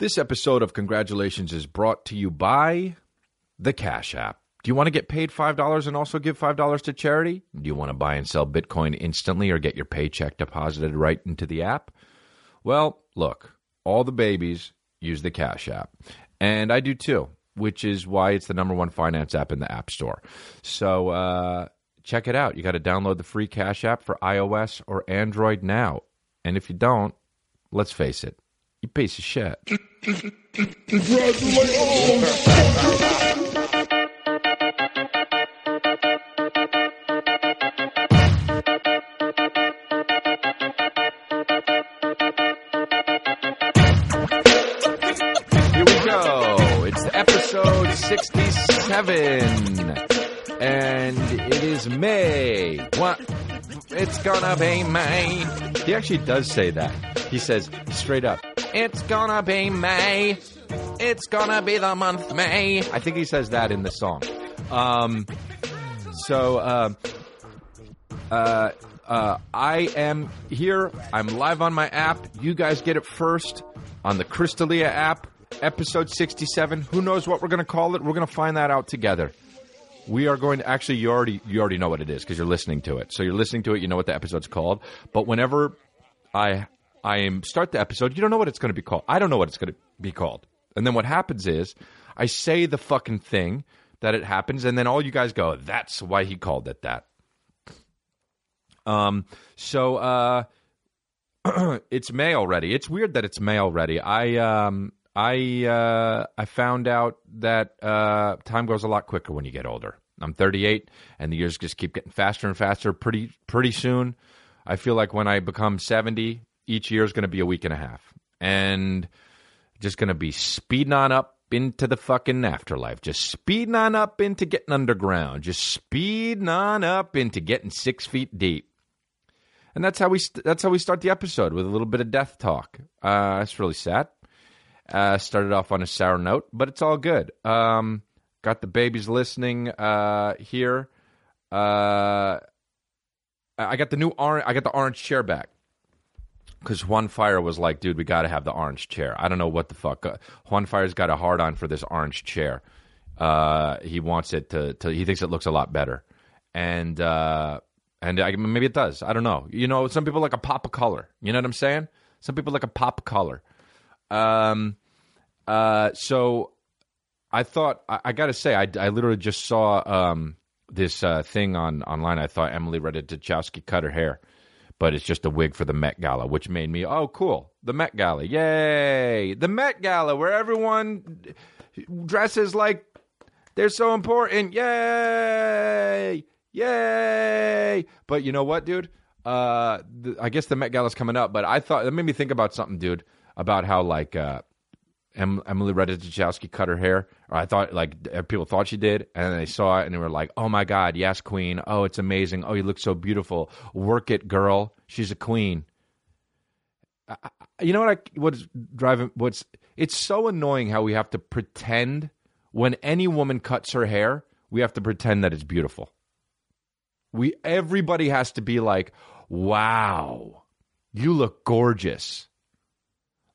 This episode of Congratulations is brought to you by the Cash App. Do you want to get paid $5 and also give $5 to charity? Do you want to buy and sell Bitcoin instantly or get your paycheck deposited right into the app? Well, look, all the babies use the Cash App, and I do too, which is why it's the number one finance app in the App Store. So uh, check it out. You got to download the free Cash App for iOS or Android now. And if you don't, let's face it, you piece of shit. Here we go. It's episode 67. And it is May. What? It's gonna be May. He actually does say that. He says straight up, It's gonna be May. It's gonna be the month May. I think he says that in the song. Um, so, uh, uh, uh, I am here. I'm live on my app. You guys get it first on the Chris D'Elia app, episode 67. Who knows what we're going to call it? We're going to find that out together. We are going to actually you already you already know what it is because you're listening to it. So you're listening to it, you know what the episode's called. But whenever I I start the episode, you don't know what it's going to be called. I don't know what it's going to be called. And then what happens is I say the fucking thing that it happens and then all you guys go, "That's why he called it that." Um so uh it's May already. It's weird that it's May already. I um I uh I found out that uh time goes a lot quicker when you get older. I'm 38 and the years just keep getting faster and faster pretty pretty soon. I feel like when I become 70, each year is going to be a week and a half. And just going to be speeding on up into the fucking afterlife. Just speeding on up into getting underground. Just speeding on up into getting 6 feet deep and that's how we st- that's how we start the episode with a little bit of death talk. Uh, it's really sad. Uh, started off on a sour note, but it's all good. Um, got the babies listening uh, here. Uh, I got the new orange. I got the orange chair back because Juan Fire was like, "Dude, we got to have the orange chair." I don't know what the fuck. Uh, Juan Fire's got a hard on for this orange chair. Uh, he wants it to, to. He thinks it looks a lot better, and. Uh, and I, maybe it does. I don't know. You know, some people like a pop of color. You know what I'm saying? Some people like a pop color. Um, uh, so I thought I, I got to say I, I literally just saw um, this uh, thing on online. I thought Emily Ratajkowski cut her hair, but it's just a wig for the Met Gala, which made me oh cool. The Met Gala, yay! The Met Gala where everyone dresses like they're so important, yay! Yay! But you know what, dude? Uh, I guess the Met Gala's coming up, but I thought that made me think about something, dude, about how like uh, em, Emily Ratajkowski cut her hair, or I thought like uh, people thought she did, and they saw it and they were like, "Oh my God, yes, Queen! Oh, it's amazing! Oh, you look so beautiful! Work it, girl! She's a queen." I, you know what? I what's driving? What's it's so annoying how we have to pretend when any woman cuts her hair, we have to pretend that it's beautiful. We everybody has to be like, "Wow, you look gorgeous."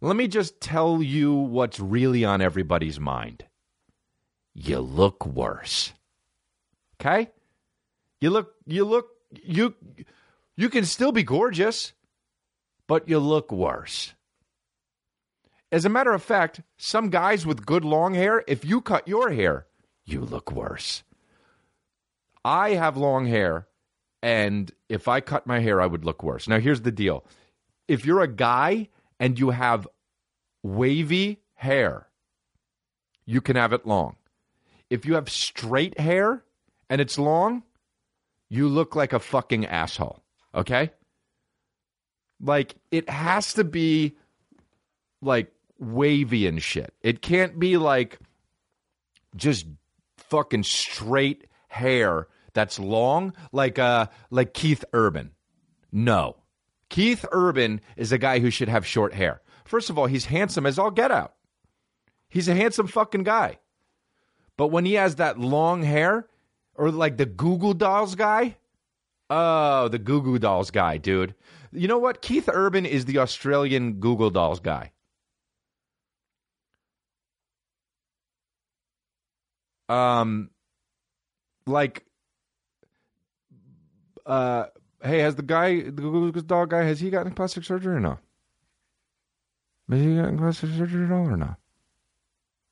Let me just tell you what's really on everybody's mind. You look worse. Okay? You look you look you you can still be gorgeous, but you look worse. As a matter of fact, some guys with good long hair, if you cut your hair, you look worse. I have long hair, and if I cut my hair, I would look worse. Now, here's the deal if you're a guy and you have wavy hair, you can have it long. If you have straight hair and it's long, you look like a fucking asshole. Okay? Like, it has to be like wavy and shit. It can't be like just fucking straight hair that's long, like uh, like Keith Urban. No, Keith Urban is a guy who should have short hair. First of all, he's handsome as all get out. He's a handsome fucking guy. But when he has that long hair, or like the Goo Goo Dolls guy, oh, the Goo Goo Dolls guy, dude. You know what? Keith Urban is the Australian Goo Goo Dolls guy. Um, like, uh, hey, has the guy, the Goo Goo Doll guy, has he gotten plastic surgery or no? Has he plastic surgery at all or not?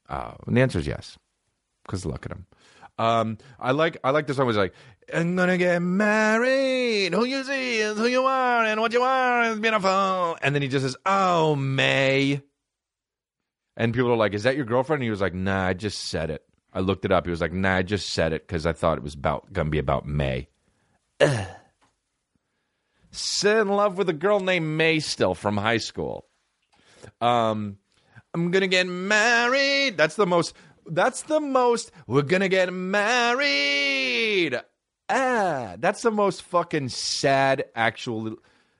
Uh, and the answer is yes, because look at him. Um, I like I like the song was like, I'm gonna get married. Who you see is who you are, and what you are is beautiful. And then he just says, "Oh, May." And people are like, "Is that your girlfriend?" And he was like, "Nah, I just said it." I looked it up. He was like, "Nah, I just said it because I thought it was about gonna be about May." Ugh. Sit in love with a girl named May still from high school. Um, I'm gonna get married. That's the most. That's the most. We're gonna get married. Ah, that's the most fucking sad actual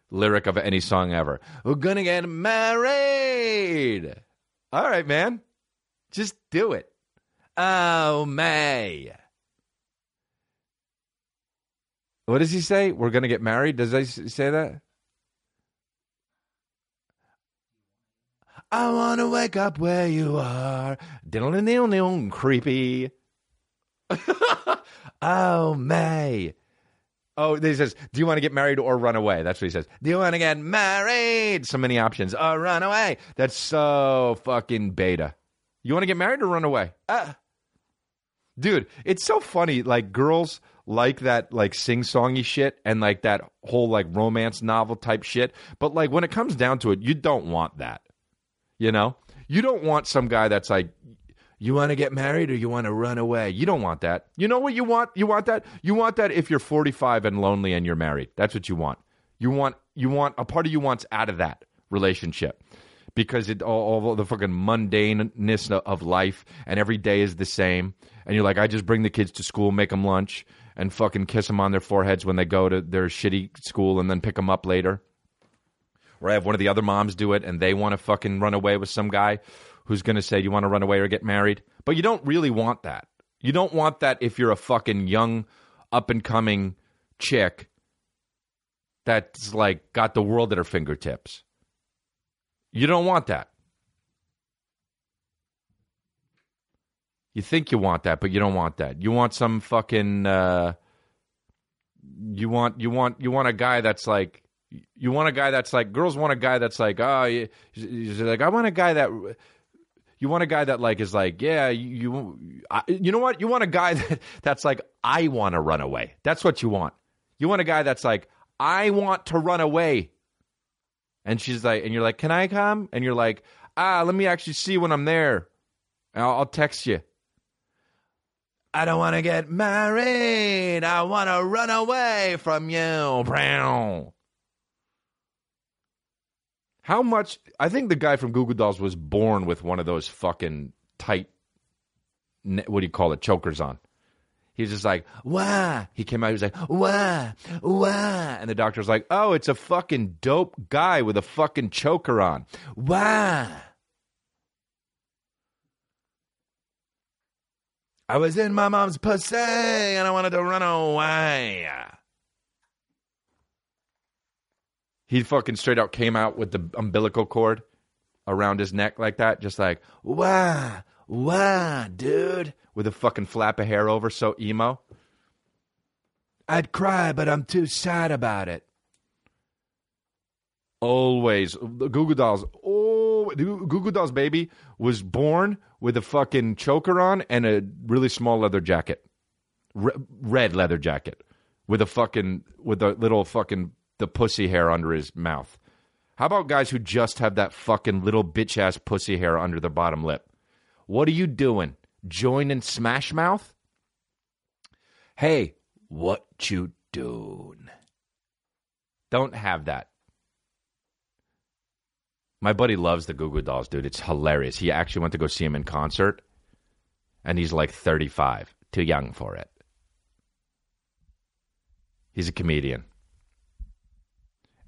lyric of any song ever. We're gonna get married. All right, man. Just do it. Oh, May. What does he say? We're gonna get married. Does he say that? I want to wake up where you are. Diddle creepy. oh, May. Oh, he says, Do you want to get married or run away? That's what he says. Do you want to get married? So many options. Or run away. That's so fucking beta. You want to get married or run away? Uh. Dude, it's so funny. Like, girls like that, like, sing songy shit and, like, that whole, like, romance novel type shit. But, like, when it comes down to it, you don't want that. You know, you don't want some guy that's like, you want to get married or you want to run away. You don't want that. You know what you want? You want that. You want that if you're 45 and lonely and you're married. That's what you want. You want you want a part of you wants out of that relationship because it all, all the fucking mundaneness of life and every day is the same. And you're like, I just bring the kids to school, make them lunch, and fucking kiss them on their foreheads when they go to their shitty school, and then pick them up later or I have one of the other moms do it and they want to fucking run away with some guy who's going to say, You want to run away or get married? But you don't really want that. You don't want that if you're a fucking young, up and coming chick that's like got the world at her fingertips. You don't want that. You think you want that, but you don't want that. You want some fucking uh you want you want you want a guy that's like you want a guy that's like girls want a guy that's like oh you, like I want a guy that you want a guy that like is like yeah you you, I, you know what? You want a guy that, that's like I want to run away. That's what you want. You want a guy that's like I want to run away. And she's like and you're like can I come? And you're like ah let me actually see when I'm there. I'll, I'll text you. I don't want to get married. I want to run away from you. How much? I think the guy from Goo Goo Dolls was born with one of those fucking tight, what do you call it, chokers on. He's just like, wah. He came out, he was like, wah, wah. And the doctor was like, oh, it's a fucking dope guy with a fucking choker on. Wah. I was in my mom's pussy and I wanted to run away. He fucking straight out came out with the umbilical cord around his neck like that, just like, wah, wah, dude, with a fucking flap of hair over, so emo. I'd cry, but I'm too sad about it. Always. The Goo Goo Dolls, oh, Goo Goo Dolls baby was born with a fucking choker on and a really small leather jacket. red leather jacket with a fucking, with a little fucking the pussy hair under his mouth. How about guys who just have that fucking little bitch ass pussy hair under their bottom lip? What are you doing? Joining Smash Mouth? Hey, what you doing? Don't have that. My buddy loves the Goo Goo Dolls, dude. It's hilarious. He actually went to go see him in concert, and he's like 35, too young for it. He's a comedian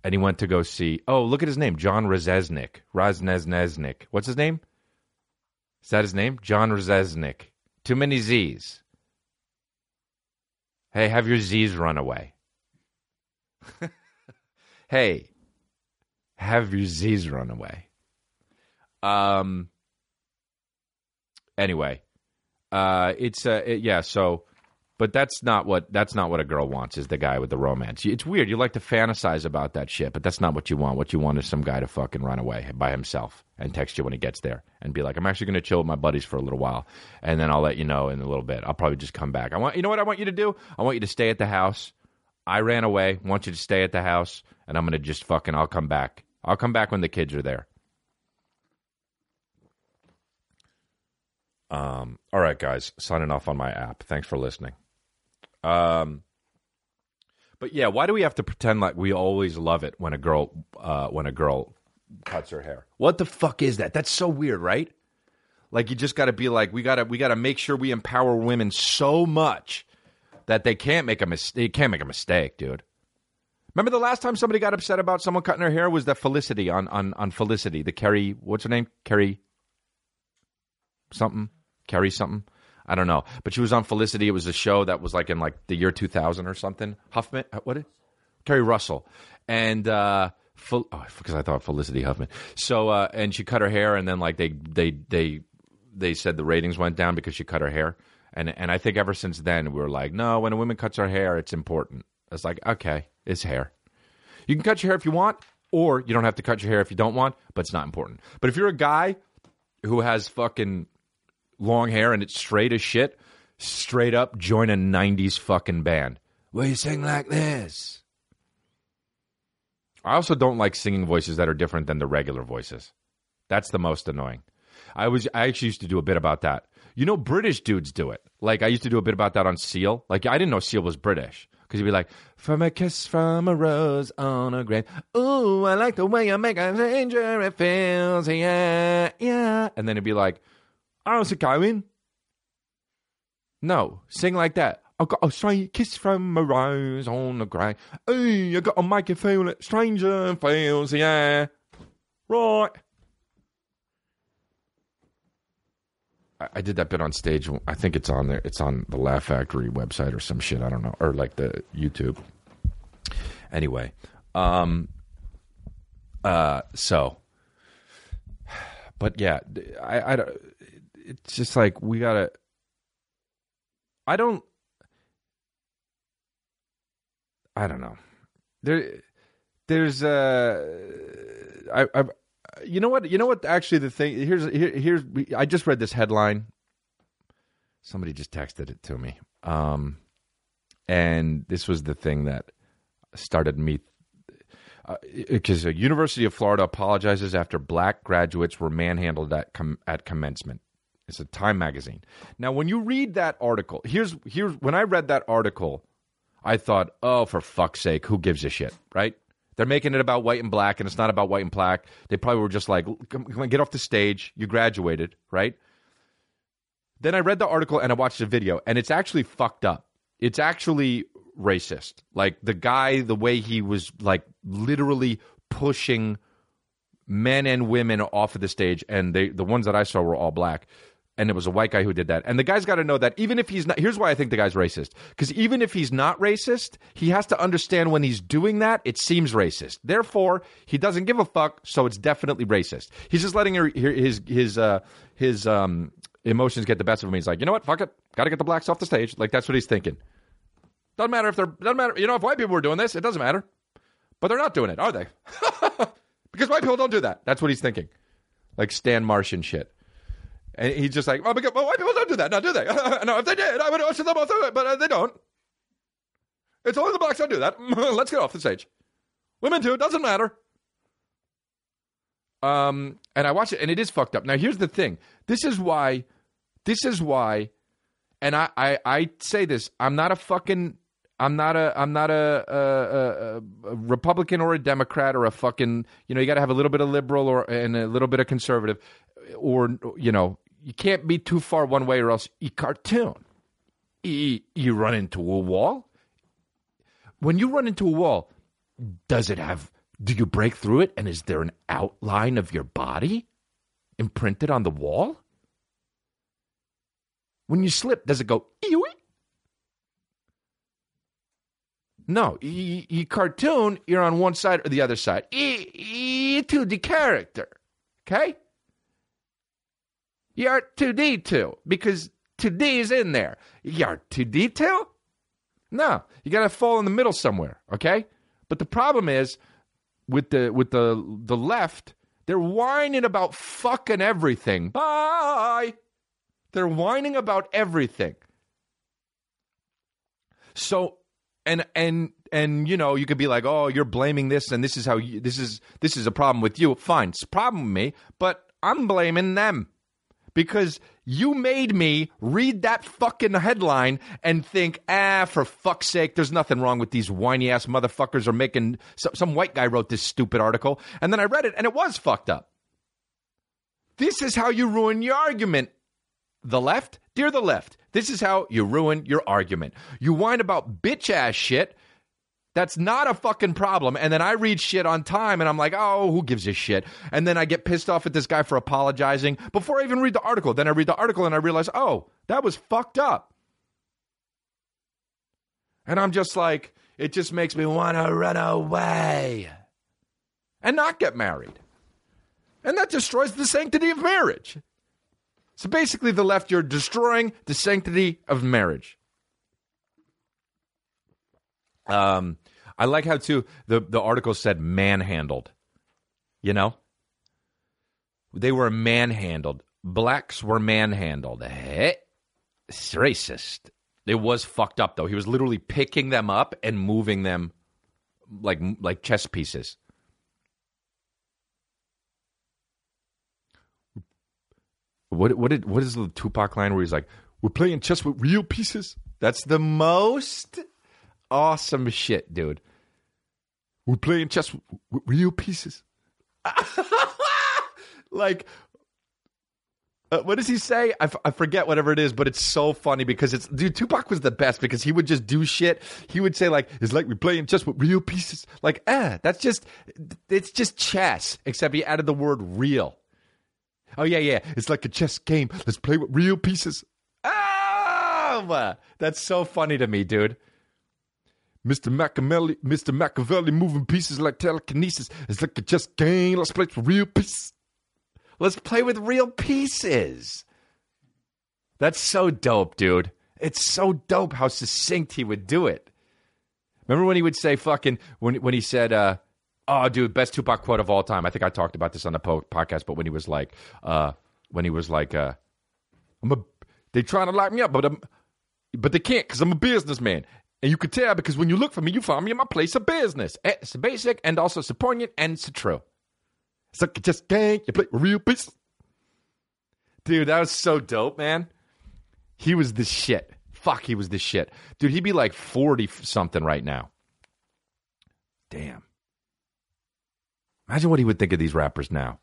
and he went to go see. Oh, look at his name, John Rezesnik. Raznesnesnik. What's his name? Is that his name? John Rezesnik. Too many Z's. Hey, have your Z's run away. hey, have your Z's run away. Um. Anyway, uh, it's uh, it, yeah. So, but that's not what that's not what a girl wants. Is the guy with the romance? It's weird. You like to fantasize about that shit, but that's not what you want. What you want is some guy to fucking run away by himself and text you when he gets there and be like, "I'm actually going to chill with my buddies for a little while, and then I'll let you know in a little bit. I'll probably just come back. I want you know what I want you to do. I want you to stay at the house. I ran away. I want you to stay at the house, and I'm going to just fucking. I'll come back. I'll come back when the kids are there." Um, all right, guys, signing off on my app. Thanks for listening. Um, but yeah, why do we have to pretend like we always love it when a girl uh, when a girl cuts her hair? What the fuck is that? That's so weird, right? Like you just got to be like we got to we got to make sure we empower women so much that they can't make a mistake. Can't make a mistake, dude. Remember the last time somebody got upset about someone cutting her hair was that Felicity on on on Felicity, the Keri. What's her name? Keri something, Keri something. I don't know, but she was on Felicity. It was a show that was like in like the year 2000 or something. Huffman, uh, what? Keri Russell, and uh, Fel- oh, because I thought Felicity Huffman. So uh, and she cut her hair, and then like they they they they said the ratings went down because she cut her hair, and and I think ever since then we were like, no, when a woman cuts her hair, it's important. It's like okay, it's hair. You can cut your hair if you want, or you don't have to cut your hair if you don't want, but it's not important. But if you're a guy who has fucking long hair and it's straight as shit, straight up join a 90s fucking band. Will you sing like this? I also don't like singing voices that are different than the regular voices. That's the most annoying. I was I actually used to do a bit about that. You know, British dudes do it. Like I used to do a bit about that on Seal. Like I didn't know Seal was British because he'd be like, "From a kiss from a rose on a grave, ooh, I like the way you make a stranger it feels, yeah, yeah," and then it'd be like, How's it going? No, sing like that. I got a straight kiss from a rose on the grave. Hey, I got to make it feel it stranger feels, yeah. Right. I, I did that bit on stage. I think it's on there. It's on the Laugh Factory website or some shit. I don't know, or like the YouTube. Anyway, um, uh, so, but yeah, I, I don't it's just like we gotta. I don't. I don't know. There, there's uh, I, I, you know what? You know what? Actually, the thing here's here, here's I just read this headline. Somebody just texted it to me, um, and this was the thing that started me because uh, the University of Florida apologizes after black graduates were manhandled at com- at commencement. It's a Time magazine. Now, when you read that article, here's here's when I read that article, I thought, oh, for fuck's sake, who gives a shit, right? They're making it about white and black, and it's not about white and black. They probably were just like, come, come on, get off the stage. You graduated, right? Then I read the article and I watched the video, and it's actually fucked up. It's actually racist. Like the guy, the way he was like literally pushing men and women off of the stage, and they the ones that I saw were all black and it was a white guy who did that. And the guy's got to know that even if he's not, here's why I think the guy's racist. Because even if he's not racist, he has to understand when he's doing that, it seems racist. Therefore, he doesn't give a fuck, so it's definitely racist. He's just letting his his uh, his um, emotions get the best of him. He's like, you know what, fuck it, got to get the blacks off the stage. Like that's what he's thinking. Doesn't matter if they're doesn't matter. You know, if white people were doing this, it doesn't matter. But they're not doing it, are they? because white people don't do that. That's what he's thinking. Like Stan Martian shit. And he's just like, oh, well, white people don't do that, now do they? no, if they did, I would usher them off it, but uh, they don't. It's only the blacks don't do that. Let's get off the stage. Women too, doesn't matter. Um, and I watch it, and it is fucked up. Now, here's the thing. This is why. This is why. And I, I, I say this. I'm not a fucking. I'm not a. I'm not a, a, a, a Republican or a Democrat or a fucking. You know, you got to have a little bit of liberal or and a little bit of conservative, or you know, you can't be too far one way or else you cartoon. You, you run into a wall. When you run into a wall, does it have, do you break through it? And is there an outline of your body imprinted on the wall? When you slip, does it go? No, you, cartoon, you're on one side or the other side. To the character. Okay? You are 2D2 because 2D is in there. You got two detail? No, you got to fall in the middle somewhere. Okay, but the problem is with the with the the left, they're whining about fucking everything. Bye. They're whining about everything. So and and and you know you could be like oh you're blaming this and this is how you, this is this is a problem with you fine it's a problem with me but i'm blaming them because you made me read that fucking headline and think ah for fuck's sake there's nothing wrong with these whiny ass motherfuckers are making some, some white guy wrote this stupid article and then i read it and it was fucked up. This is how you ruin your argument. The left? Dear the left this is how you ruin your argument. You whine about bitch ass shit that's not a fucking problem. And then I read shit on time and I'm like, oh, who gives a shit? And then I get pissed off at this guy for apologizing before I even read the article. Then I read the article and I realize, oh, that was fucked up. And I'm just like, it just makes me want to run away and not get married. And that destroys the sanctity of marriage. So basically, the left, you're destroying the sanctity of marriage. Um, I like how too the the article said manhandled. You know, they were manhandled. Blacks were manhandled. Hey, it's racist. It was fucked up though. He was literally picking them up and moving them like like chess pieces. What what did what is the Tupac line where he's like, "We're playing chess with real pieces"? That's the most awesome shit, dude. We're playing chess with, real pieces. like, uh, what does he say? I, f- I forget whatever it is, but it's so funny because it's dude. Tupac was the best because he would just do shit. He would say like, "It's like we're playing chess with real pieces." Like, eh, that's just it's just chess, except he added the word "real." Oh yeah, yeah. It's like a chess game. Let's play with real pieces. Ah, that's so funny to me, dude. Mr. Machiavelli, Mr. Machiavelli moving pieces like telekinesis. It's like a chess game. Let's play with real pieces. Let's play with real pieces. That's so dope, dude. It's so dope how succinct he would do it. Remember when he would say fucking when when he said uh oh dude best Tupac quote of all time. I think I talked about this on the po- podcast but when he was like uh when he was like uh I'm a they trying to lock me up but I'm but they can't cuz I'm a businessman. And you could tell because when you look for me, you find me in my place of business. It's basic and also poignant and it's true. It's like just gang, you play real piece. Dude, that was so dope, man. He was the shit. Fuck, he was the shit. Dude, he'd be like 40 something right now. Damn. Imagine what he would think of these rappers now.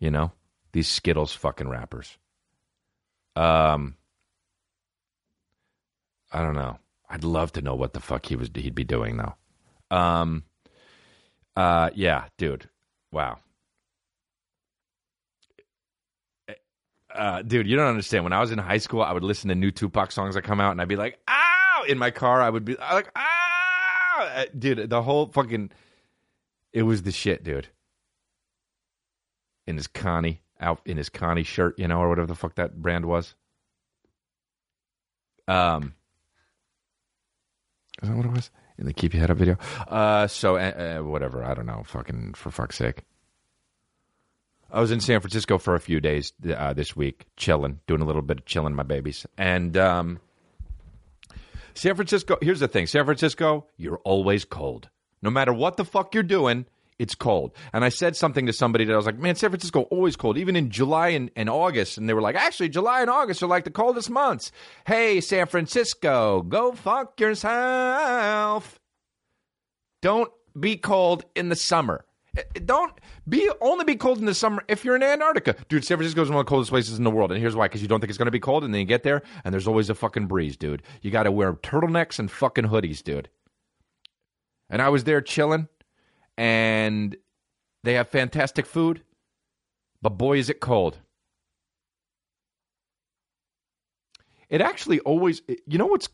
You know? These Skittles fucking rappers. Um, I don't know. I'd love to know what the fuck he was he'd be doing though. Um uh yeah, dude. Wow. Uh, dude, you don't understand. When I was in high school, I would listen to new Tupac songs that come out, and I'd be like, "Ow!" In my car, I would be like, "Ow!" Uh, dude, the whole fucking, it was the shit, dude. In his Kani out in his Kani shirt, you know, or whatever the fuck that brand was. Um, is that what it was? In the Keep Your Head Up video? Uh, so, uh, whatever. I don't know. Fucking, for fuck's sake. I was in San Francisco for a few days uh, this week, chilling, doing a little bit of chilling my babies. And um, San Francisco, here's the thing San Francisco, you're always cold. No matter what the fuck you're doing, it's cold. And I said something to somebody that I was like, man, San Francisco always cold, even in July and, and August. And they were like, actually, July and August are like the coldest months. Hey, San Francisco, go fuck yourself. Don't be cold in the summer. Eh, don't be only be cold in the summer if you're in Antarctica, dude. San Francisco is one of the coldest places in the world, and here's why: because you don't think it's going to be cold, and then you get there, and there's always a fucking breeze, dude. You got to wear turtlenecks and fucking hoodies, dude. And I was there chilling, and they have fantastic food, but boy, is it cold. It actually always, you know what's,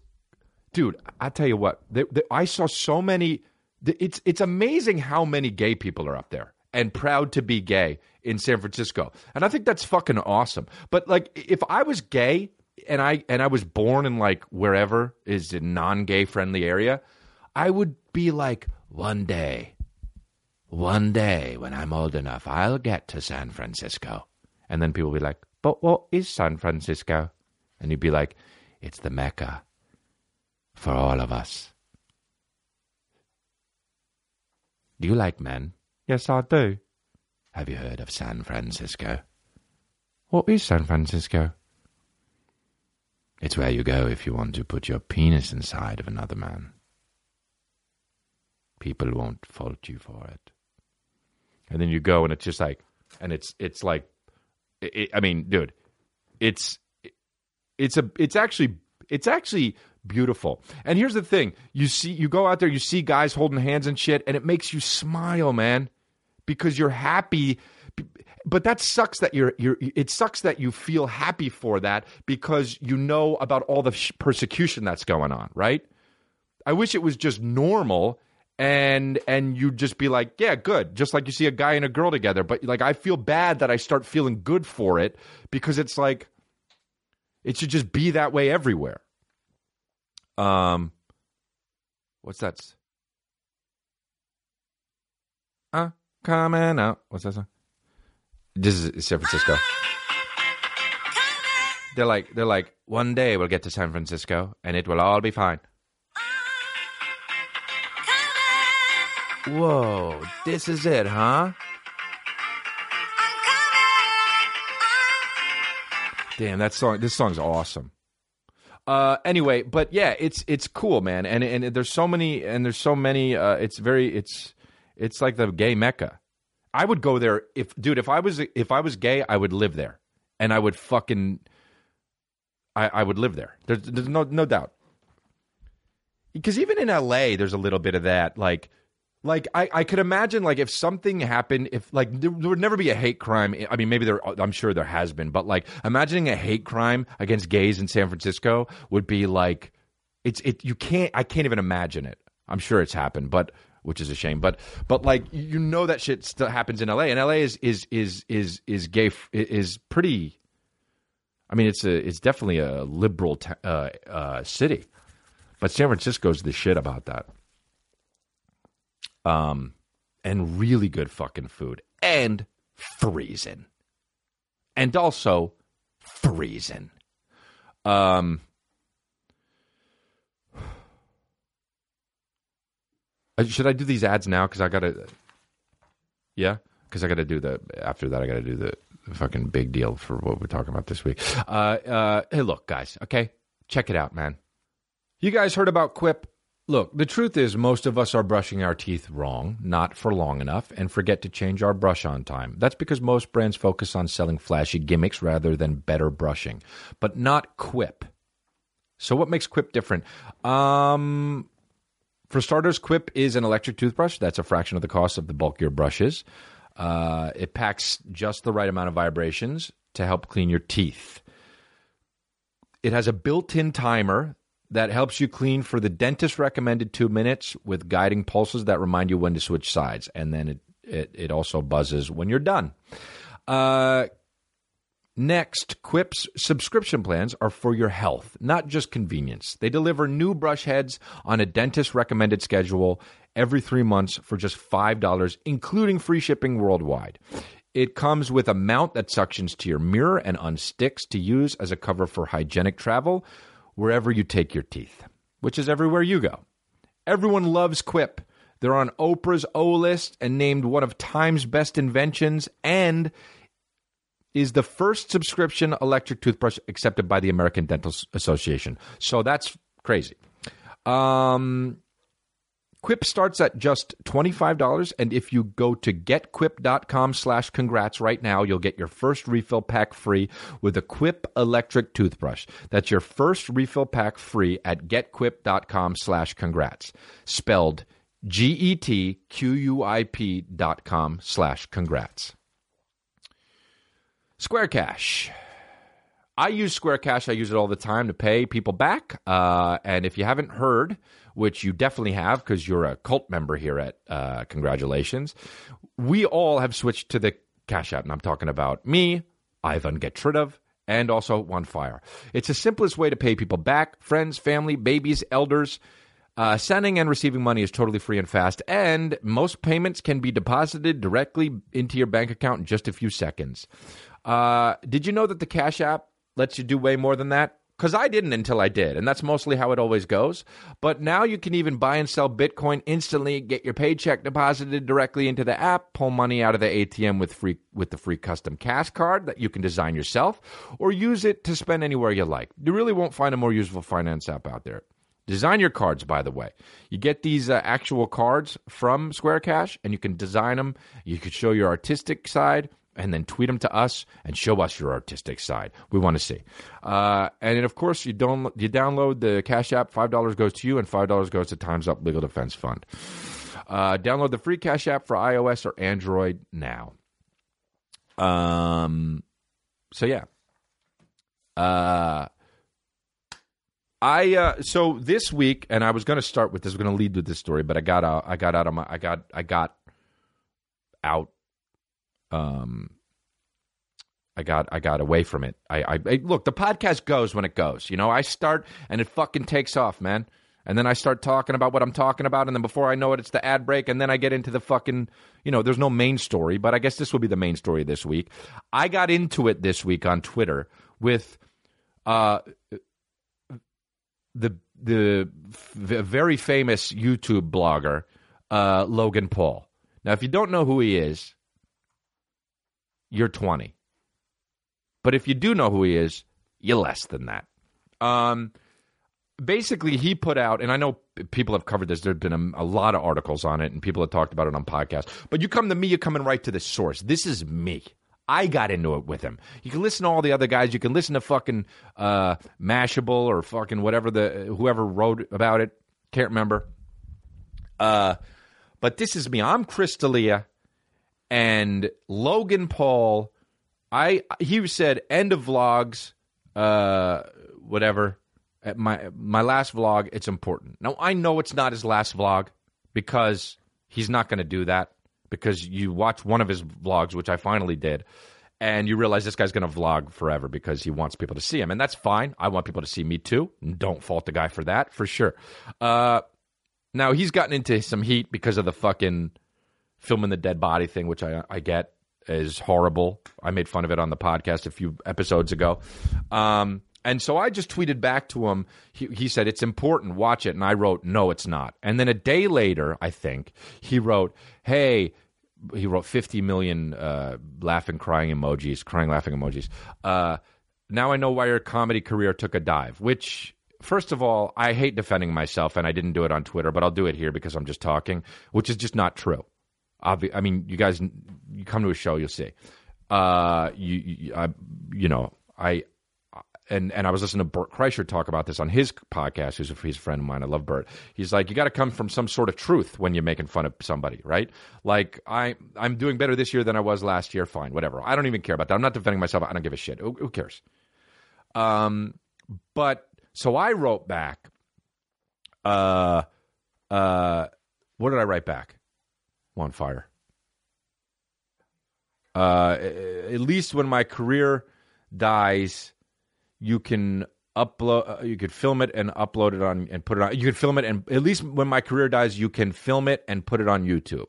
dude? I tell you what, I saw so many. It's it's amazing how many gay people are up there. and proud to be gay in San Francisco. And I think that's fucking awesome. But like if I was gay and I and I was born in like wherever is a non-gay friendly area, I would be like one day one day when I'm old enough, I'll get to San Francisco. And then people will be like, but what is San Francisco? And you'd be like, it's the Mecca for all of us. Do you like men? Yes, I do. Have you heard of San Francisco? What is San Francisco? It's where you go if you want to put your penis inside of another man. People won't fault you for it. And then you go and it's just like, and it's it's like, it, I mean, dude, it's it's a it's actually it's actually beautiful. And here's the thing: you see, you go out there, you see guys holding hands and shit, and it makes you smile, man, because you're happy. But that sucks that you're you're. It sucks that you feel happy for that because you know about all the persecution that's going on, right? I wish it was just normal and and you'd just be like, yeah, good. Just like you see a guy and a girl together, but like I feel bad that I start feeling good for it because it's like it should just be that way everywhere. Um, what's that? Uh, coming out. What's that song? This is San Francisco. They're like, they're like, one day we'll get to San Francisco and it will all be fine. Whoa, this is it, huh? Damn, that song. This song's awesome. Uh, anyway, but yeah, it's it's cool, man, and and there's so many, and there's so many. Uh, it's very, it's it's like the gay mecca. I would go there if, dude. If I was if I was gay, I would live there, and I would fucking, I I would live there. There's there's no no doubt. Because even in L.A., there's a little bit of that, like like I, I could imagine like if something happened if like there, there, would never be a hate crime. I mean maybe there i'm sure there has been but like imagining a hate crime against gays in san francisco would be like it's it you can't i can't even imagine it. I'm sure it's happened but which is a shame but but like you know that shit still happens in la and la is is is is is gay is pretty i mean it's a it's definitely a liberal t- uh, uh, city but san francisco's the shit about that um, and really good fucking food and freezing, and also freezing. Um, uh, should I do these ads now? Because I gotta, yeah, because I gotta do the after that. I gotta do the fucking big deal for what we're talking about this week. Uh, uh, hey, look, guys, okay, check it out, man. You guys heard about Quip? Look, the truth is, most of us are brushing our teeth wrong, not for long enough, and forget to change our brush on time. That's because most brands focus on selling flashy gimmicks rather than better brushing, but not Quip. So, what makes Quip different? Um, for starters, Quip is an electric toothbrush. That's a fraction of the cost of the bulkier brushes. Uh, it packs just the right amount of vibrations to help clean your teeth. It has a built in timer that helps you clean for the dentist recommended two minutes with guiding pulses that remind you when to switch sides. And then it, it, it also buzzes when you're done. Uh, next, Quip's subscription plans are for your health, not just convenience. They deliver new brush heads on a dentist recommended schedule every three months for just $5, including free shipping worldwide. It comes with a mount that suctions to your mirror and unsticks to use as a cover for hygienic travel wherever you take your teeth, which is everywhere you go. Everyone loves Quip. They're on Oprah's O list and named one of Time's best inventions and is the first subscription electric toothbrush accepted by the American Dental Association. So that's crazy. Um, Quip starts at just $25, and if you go to getquip.com slash congrats right now, you'll get your first refill pack free with a Quip electric toothbrush. That's your first refill pack free at getquip.com slash congrats. Spelled G-E-T-Q-U-I-P dot com slash congrats. Square Cash. I use Square Cash. I use it all the time to pay people back. Uh, and if you haven't heard, which you definitely have because you're a cult member here at uh, Congratulations, we all have switched to the Cash App. And I'm talking about me, Ivan Get Rid of, and also OneFire. It's the simplest way to pay people back friends, family, babies, elders. Uh, sending and receiving money is totally free and fast, and most payments can be deposited directly into your bank account in just a few seconds. Uh, did you know that the Cash App lets you do way more than that? Because I didn't until I did, and that's mostly how it always goes. But now you can even buy and sell Bitcoin instantly, get your paycheck deposited directly into the app, pull money out of the ATM with free with the free custom cash card that you can design yourself, or use it to spend anywhere you like. You really won't find a more useful finance app out there. Design your cards, by the way. You get these uh, actual cards from Square Cash, and you can design them. You can show your artistic side and then tweet them to us and show us your artistic side. We want to see. Uh, and then, of course, you don't you download the Cash App. Five dollars goes to you, and five dollars goes to Times Up Legal Defense Fund. Uh, download the free Cash App for iOS or Android now. Um. So yeah. Uh. I uh, so this week, and I was going to start with this. Was going to lead with this story, but I got out. I got out of my. I got. I got out um I got I got away from it. I, I, I, look, the podcast goes when it goes. You know, I start and it fucking takes off, man. And then I start talking about what I'm talking about, and then before I know it, it's the ad break, and then I get into the fucking, you know, there's no main story, but I guess this will be the main story this week. I got into it this week on Twitter with uh the the, the very famous YouTube blogger uh, Logan Paul. Now, if you don't know who he is, you're 20. But if you do know who he is, you're less than that. Um, basically, he put out, and I know people have covered this. There have been a, a, lot of articles on it, and people have talked about it on podcasts. But you come to me, you're coming right to the source. This is me. I got into it with him. You can listen to all the other guys. You can listen to fucking uh, Mashable or fucking whatever the whoever wrote about it. Can't remember. Uh, but this is me. I'm Chris D'Elia and Logan Paul. I he said end of vlogs, uh, whatever. At my my last vlog, it's important. Now I know it's not his last vlog because he's not going to do that. Because you watch one of his vlogs, which I finally did, and you realize this guy's going to vlog forever because he wants people to see him, and that's fine. I want people to see me too. Don't fault the guy for that, for sure. Uh, now he's gotten into some heat because of the fucking filming the dead body thing, which I I get is horrible. I made fun of it on the podcast a few episodes ago. Um, and so I just tweeted back to him. He, he, said, It's important, watch it. And I wrote, No, it's not. And then a day later, I think, he wrote, Hey, he wrote 50 million uh, laughing, crying emojis, crying, laughing emojis. Uh, now I know why your comedy career took a dive, which. First of all, I hate defending myself, and I didn't do it on Twitter, but I'll do it here because I'm just talking, which is just not true. Obvi- I mean, you guys, you come to a show, you'll see. Uh, you, you, I, you know, I, and and I was listening to Bert Kreischer talk about this on his podcast. Who's a, he's a friend of mine. I love Bert. He's like, you got to come from some sort of truth when you're making fun of somebody, right? Like I, I'm doing better this year than I was last year. Fine, whatever. I don't even care about that. I'm not defending myself. I don't give a shit. Who, who cares? Um, but so I wrote back. Uh, uh, what did I write back? On fire. Uh, at least when my career dies, you can upload. Uh, you could film it and upload it on and put it on. You could film it and at least when my career dies, you can film it and put it on YouTube.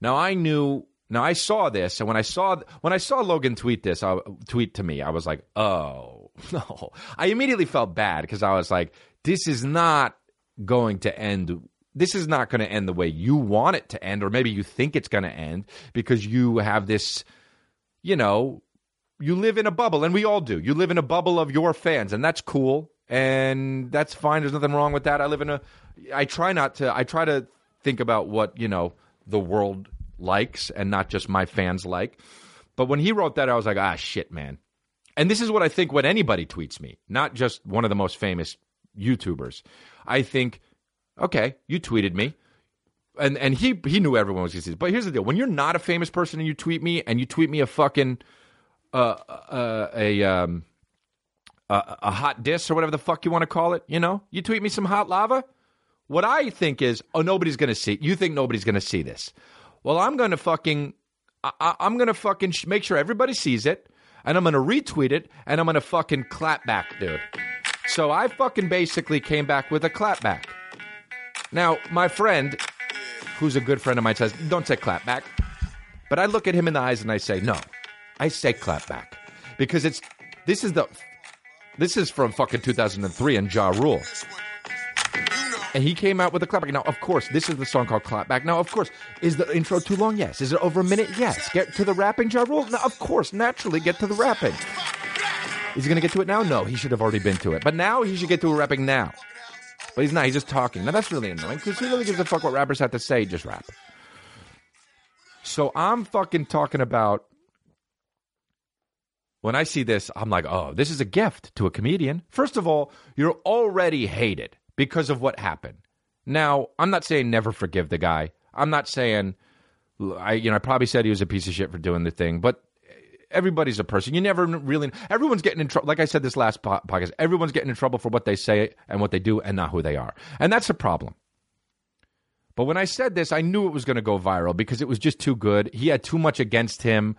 Now I knew. Now I saw this, and when I saw when I saw Logan tweet this, I, tweet to me, I was like, "Oh no!" I immediately felt bad because I was like, "This is not going to end this is not going to end the way you want it to end, or maybe you think it's going to end because you have this, you know, you live in a bubble, and we all do. You live in a bubble of your fans, and that's cool, and that's fine. There's nothing wrong with that. I live in a, I try not to, I try to think about what, you know, the world likes and not just my fans like. But when he wrote that, I was like, ah, shit, man. And this is what I think when anybody tweets me, not just one of the most famous YouTubers. I think Okay, you tweeted me. And and he he knew everyone was to see this. But here's the deal: when you're not a famous person and you tweet me, and you tweet me a fucking uh, uh, a um a, a hot diss or whatever the fuck you want to call it. You know, you tweet me some hot lava. What I think is, oh, nobody's to see. You think nobody's to see this? Well, I'm to fucking, I, am to fucking sh- make sure everybody sees it, and I'm to retweet it, and I'm to fucking clap back, dude. So I fucking basically came back with a clap back. Now, my friend, who's a good friend of mine, says, "Don't say clap back," but I look at him in the eyes and I say, "No, I say clap back," because it's this is the this is from fucking 2003 and Ja Rule. And he came out with a clapback. Now, of course, this is the song called Clapback. Now, of course, is the intro too long? Yes. Is it over a minute? Yes. Get to the rapping, Ja Rule? No, of course, naturally, get to the rapping. Is he going to get to it now? No, he should have already been to it. But now he should get to a rapping now. But he's not. He's just talking. Now, that's really annoying because who really gives a fuck what rappers have to say? Just rap. So I'm fucking talking about when I see this, I'm like, oh, this is a gift to a comedian. First of all, you're already hated because of what happened. Now, I'm not saying never forgive the guy. I'm not saying I you know I probably said he was a piece of shit for doing the thing, but everybody's a person. You never really everyone's getting in trouble. Like I said this last podcast, everyone's getting in trouble for what they say and what they do and not who they are. And that's a problem. But when I said this, I knew it was going to go viral because it was just too good. He had too much against him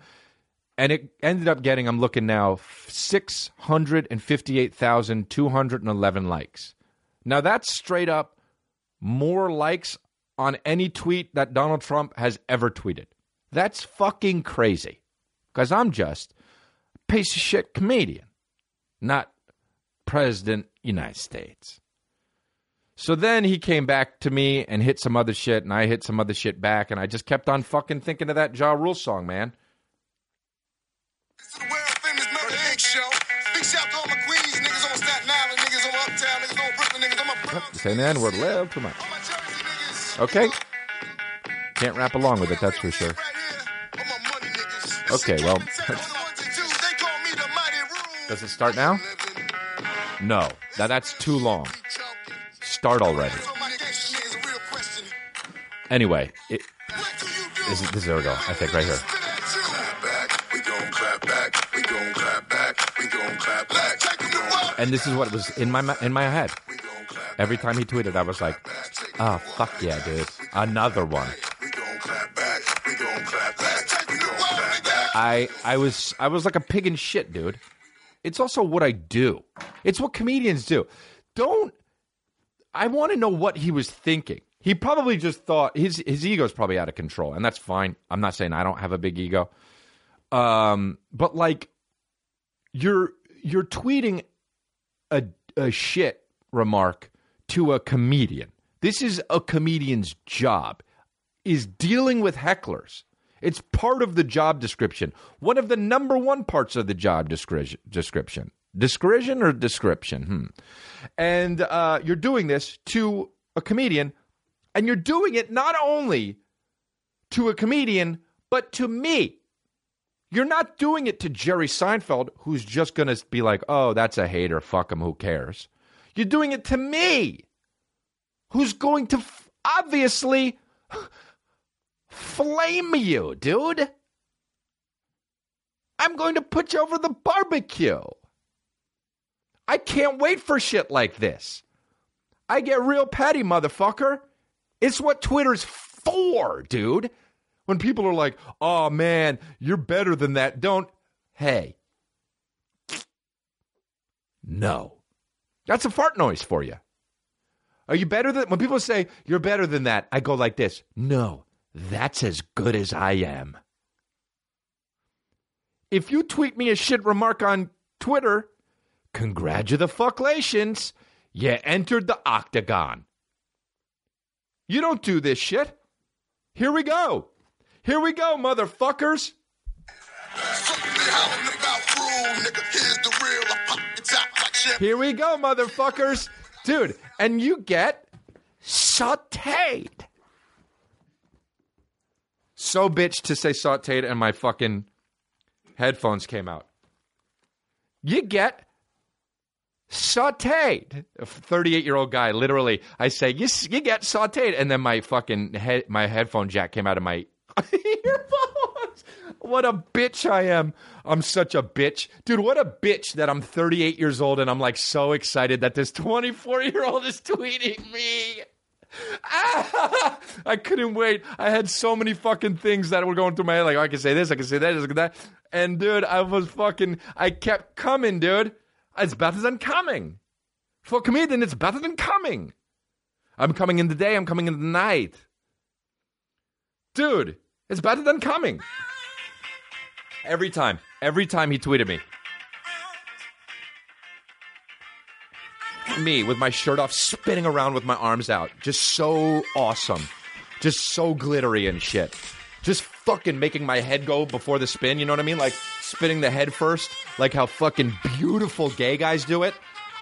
and it ended up getting I'm looking now 658,211 likes. Now that's straight up more likes on any tweet that Donald Trump has ever tweeted. That's fucking crazy. Cuz I'm just a piece of shit comedian, not president United States. So then he came back to me and hit some other shit, and I hit some other shit back, and I just kept on fucking thinking of that Ja Rule song, man. Saying the N word little too much. Okay. Can't rap along with it, that's for sure. Okay, well. Does it start now? No. Now that's too long. Start already. Anyway, it, this, is, this, there we go. I think right here. And this is what was in my in my head. Every time he tweeted, I was like, "Oh fuck yeah, dude, another one." I I was I was like a pig in shit, dude. It's also what I do. It's what comedians do. Don't I want to know what he was thinking. He probably just thought his his ego's probably out of control, and that's fine. I'm not saying I don't have a big ego. Um, but like you're you're tweeting a a shit remark to a comedian. This is a comedian's job is dealing with hecklers. It's part of the job description. One of the number one parts of the job description. Description or description? Hmm. And uh, you're doing this to a comedian, and you're doing it not only to a comedian, but to me. You're not doing it to Jerry Seinfeld, who's just going to be like, oh, that's a hater. Fuck him. Who cares? You're doing it to me, who's going to f- obviously flame you, dude. I'm going to put you over the barbecue. I can't wait for shit like this. I get real petty, motherfucker. It's what Twitter's for, dude. When people are like, oh man, you're better than that, don't. Hey. No. That's a fart noise for you. Are you better than. When people say, you're better than that, I go like this. No, that's as good as I am. If you tweet me a shit remark on Twitter, congratulations, you entered the octagon. You don't do this shit. Here we go. Here we go, motherfuckers. Here we go, motherfuckers. Dude, and you get sauteed. So bitch to say sauteed, and my fucking headphones came out. You get sauteed. A 38 year old guy, literally, I say, you, you get sauteed. And then my fucking head, my headphone jack came out of my earphones. What a bitch I am. I'm such a bitch. Dude, what a bitch that I'm 38 years old and I'm like so excited that this 24 year old is tweeting me. Ah, I couldn't wait. I had so many fucking things that were going through my head. Like, oh, I can say this, I can say that, I can that. And dude, I was fucking, I kept coming, dude. It's better than coming. For a comedian, it's better than coming. I'm coming in the day, I'm coming in the night. Dude, it's better than coming. Every time. Every time he tweeted me. Me with my shirt off, spinning around with my arms out. Just so awesome. Just so glittery and shit. Just fucking making my head go before the spin, you know what I mean? Like spinning the head first, like how fucking beautiful gay guys do it.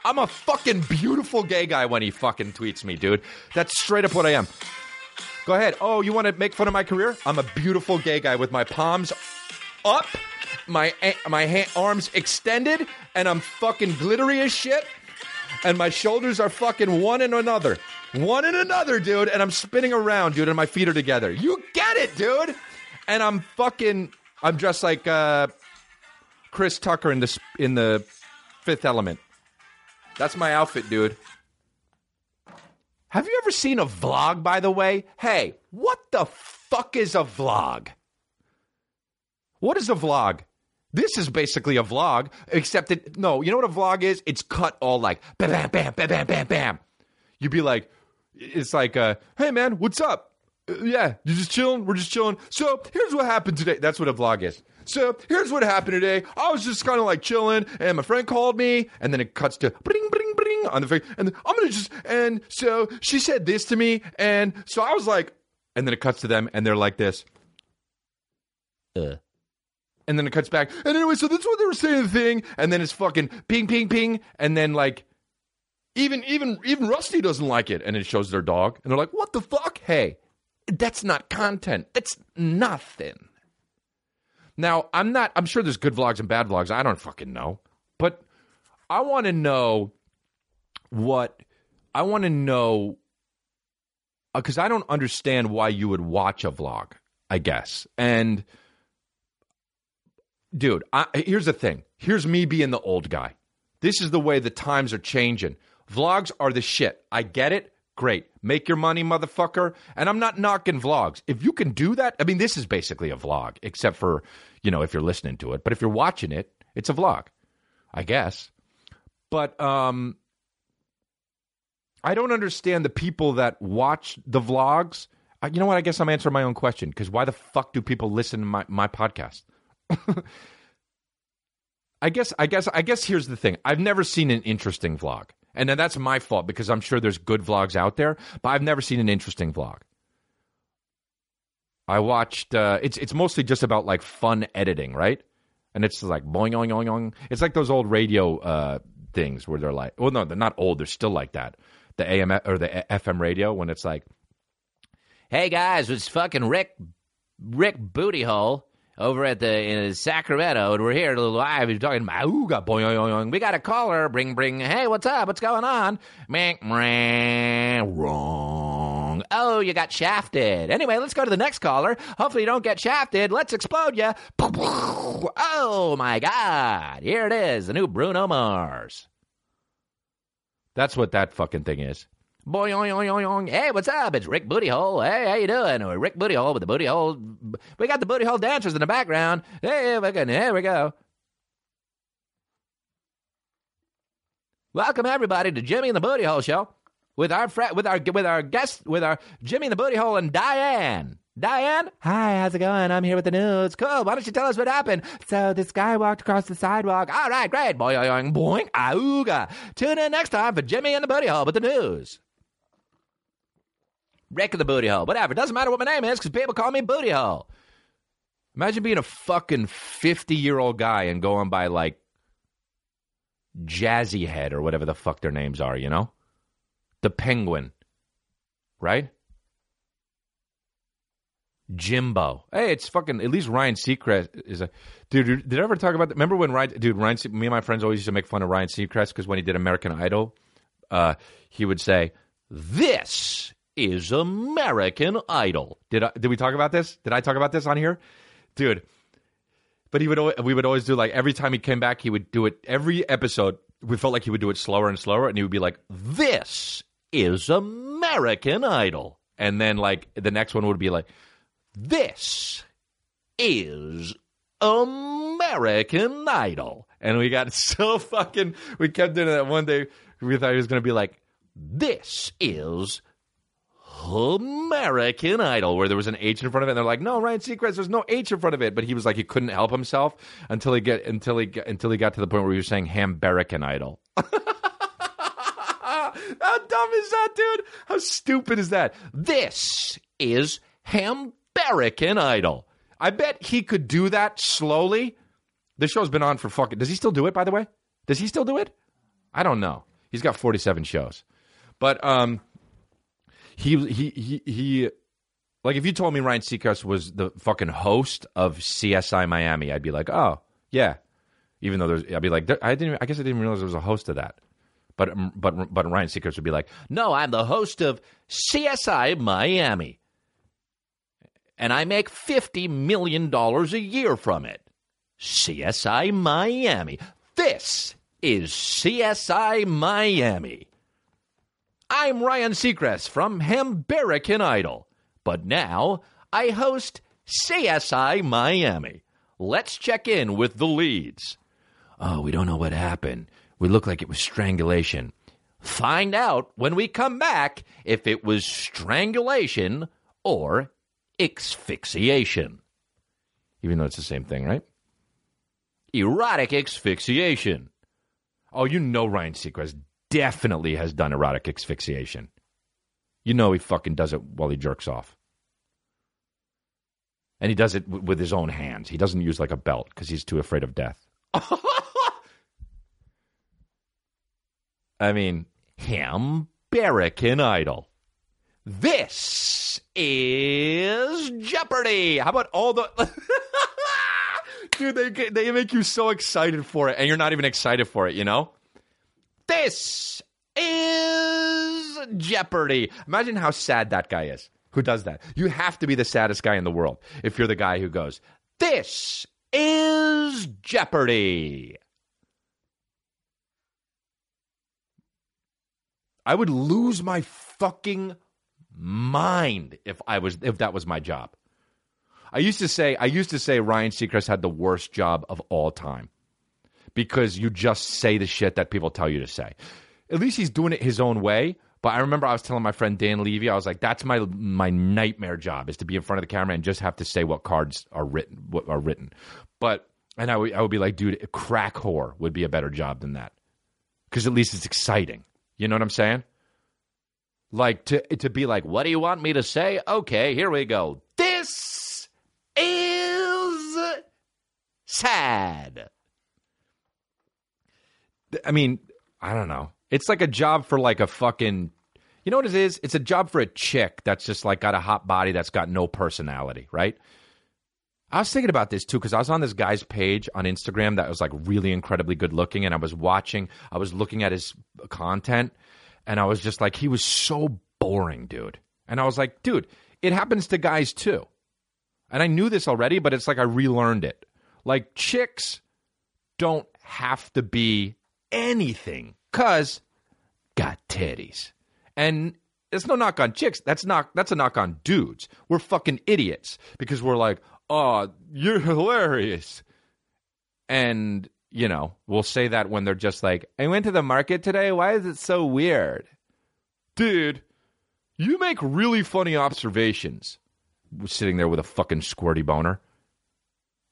I'm a fucking beautiful gay guy when he fucking tweets me, dude. That's straight up what I am. Go ahead. Oh, you want to make fun of my career? I'm a beautiful gay guy with my palms up, my my arms extended, and I'm fucking glittery as shit. And my shoulders are fucking one in another, one in another, dude. And I'm spinning around, dude, and my feet are together. You get it, dude. And I'm fucking. I'm dressed like uh, Chris Tucker in the in the Fifth Element. That's my outfit, dude. Have you ever seen a vlog, by the way? Hey, what the fuck is a vlog? What is a vlog? This is basically a vlog, except that, no, you know what a vlog is? It's cut all like bam, bam, bam, bam, bam, bam, bam. You'd be like, it's like, uh, hey man, what's up? Uh, yeah, you just chilling? We're just chilling. So here's what happened today. That's what a vlog is. So here's what happened today. I was just kind of like chilling, and my friend called me, and then it cuts to bring, bring, bring on the face, and I'm gonna just, and so she said this to me, and so I was like, and then it cuts to them, and they're like this. Uh and then it cuts back. And anyway, so that's what they were saying the thing, and then it's fucking ping, ping, ping, and then like even even even Rusty doesn't like it, and it shows their dog, and they're like, "What the fuck? Hey, that's not content. That's nothing." Now, I'm not. I'm sure there's good vlogs and bad vlogs. I don't fucking know, but I want to know what I want to know because uh, I don't understand why you would watch a vlog. I guess and dude, I, here's the thing. Here's me being the old guy. This is the way the times are changing. Vlogs are the shit. I get it. Great. Make your money, motherfucker. And I'm not knocking vlogs. If you can do that, I mean, this is basically a vlog, except for, you know, if you're listening to it. But if you're watching it, it's a vlog, I guess. But um, I don't understand the people that watch the vlogs. You know what? I guess I'm answering my own question because why the fuck do people listen to my, my podcast? I guess I guess I guess here's the thing. I've never seen an interesting vlog. And then that's my fault because I'm sure there's good vlogs out there, but I've never seen an interesting vlog. I watched uh, it's it's mostly just about like fun editing, right? And it's like boing boing boing boing. It's like those old radio uh, things where they're like, well, no, they're not old. They're still like that. The AM or the FM radio when it's like, hey guys, it's fucking Rick Rick Bootyhole over at the in Sacramento, and we're here live. We're talking about ooga boing, We got a caller. Bring, bring. Hey, what's up? What's going on? Wrong. Oh, you got shafted. Anyway, let's go to the next caller. Hopefully, you don't get shafted. Let's explode you. Oh my God! Here it is, the new Bruno Mars. That's what that fucking thing is. Boy, oing, oing, oing. Hey, what's up? It's Rick Bootyhole. Hey, how you doing? Or Rick Bootyhole with the Bootyhole. We got the Bootyhole dancers in the background. Hey, fucking, here we go. Welcome everybody to Jimmy and the Bootyhole Show with our fr- with our with our guest with our Jimmy and the Bootyhole and Diane. Diane, hi, how's it going? I'm here with the news. Cool. Why don't you tell us what happened? So this guy walked across the sidewalk. All right, great. Boing, boing, boing. Auga. Tune in next time for Jimmy and the Bootyhole with the news. Rick of the Booty Hole. Whatever. Doesn't matter what my name is because people call me Booty Hole. Imagine being a fucking 50 year old guy and going by like Jazzy Head or whatever the fuck their names are, you know? The Penguin. Right? Jimbo. Hey, it's fucking. At least Ryan Seacrest is a dude. Did I ever talk about? that? Remember when Ryan? Dude, Ryan. Me and my friends always used to make fun of Ryan Seacrest because when he did American Idol, uh, he would say, "This is American Idol. Did I, did we talk about this? Did I talk about this on here, dude? but he would we would always do like every time he came back, he would do it every episode. We felt like he would do it slower and slower, and he would be like, "This is American Idol," and then like the next one would be like, "This is American Idol," and we got so fucking. We kept doing that one day. We thought he was going to be like, "This is." American Idol, where there was an H in front of it, and they're like, "No, Ryan Seacrest, there's no H in front of it." But he was like, he couldn't help himself until he get until he until he got to the point where he was saying Hamberican Idol. How dumb is that, dude? How stupid is that? This is Hamberican Idol. I bet he could do that slowly. The show's been on for fucking. Does he still do it? By the way, does he still do it? I don't know. He's got 47 shows, but um he he he he like if you told me Ryan Seacrest was the fucking host of CSI Miami, I'd be like, oh yeah. Even though there's, I'd be like, I didn't. I guess I didn't realize there was a host of that. But but but Ryan Seacrest would be like, no, I'm the host of CSI Miami, and I make fifty million dollars a year from it. CSI Miami. This is CSI Miami. I'm Ryan Seacrest from Hamberican Idol, but now I host CSI Miami. Let's check in with the leads. Oh, we don't know what happened. We look like it was strangulation. Find out when we come back if it was strangulation or asphyxiation. Even though it's the same thing, right? Erotic asphyxiation. Oh, you know Ryan Seacrest definitely has done erotic asphyxiation. You know he fucking does it while he jerks off. And he does it w- with his own hands. He doesn't use like a belt because he's too afraid of death. I mean, him, American Idol. This is Jeopardy. How about all the. Dude, they, they make you so excited for it, and you're not even excited for it, you know? This is Jeopardy. Imagine how sad that guy is who does that. You have to be the saddest guy in the world if you're the guy who goes, This is Jeopardy. I would lose my fucking mind if I was if that was my job. I used to say I used to say Ryan Seacrest had the worst job of all time because you just say the shit that people tell you to say. At least he's doing it his own way. But I remember I was telling my friend Dan Levy, I was like, "That's my my nightmare job is to be in front of the camera and just have to say what cards are written what are written." But and I would I would be like, "Dude, crack whore would be a better job than that because at least it's exciting." You know what I'm saying? Like to to be like, "What do you want me to say?" Okay, here we go. This is sad. I mean, I don't know. It's like a job for like a fucking. You know what it is? It's a job for a chick that's just like got a hot body that's got no personality, right? I was thinking about this too because I was on this guy's page on Instagram that was like really incredibly good looking, and I was watching, I was looking at his content, and I was just like, he was so boring, dude. And I was like, dude, it happens to guys too. And I knew this already, but it's like I relearned it. Like chicks don't have to be anything because got titties. And it's no knock on chicks. That's not that's a knock on dudes. We're fucking idiots because we're like, oh, you're hilarious. And, you know, we'll say that when they're just like, I went to the market today. Why is it so weird? Dude, you make really funny observations. Sitting there with a fucking squirty boner.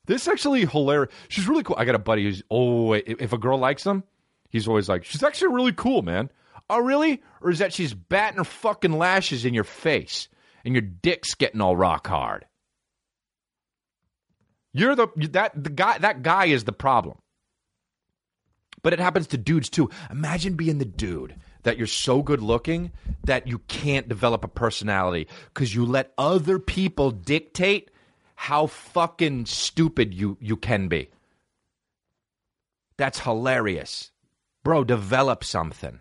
This actually hilarious. She's really cool. I got a buddy who's oh, if a girl likes him, he's always like, she's actually really cool, man. Oh, really? Or is that she's batting her fucking lashes in your face and your dick's getting all rock hard? You're the that the guy that guy is the problem. But it happens to dudes too. Imagine being the dude that you're so good looking that you can't develop a personality because you let other people dictate how fucking stupid you, you can be. That's hilarious. Bro, develop something.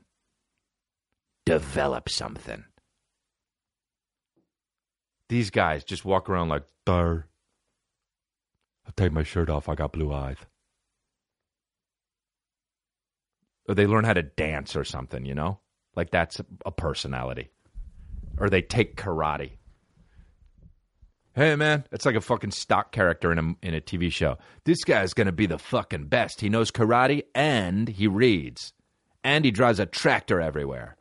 Develop something. These guys just walk around like, Dar. I'll take my shirt off. I got blue eyes. Or they learn how to dance or something, you know? Like that's a personality. Or they take karate. Hey man, it's like a fucking stock character in a in a TV show. This guy's gonna be the fucking best. He knows karate and he reads, and he drives a tractor everywhere.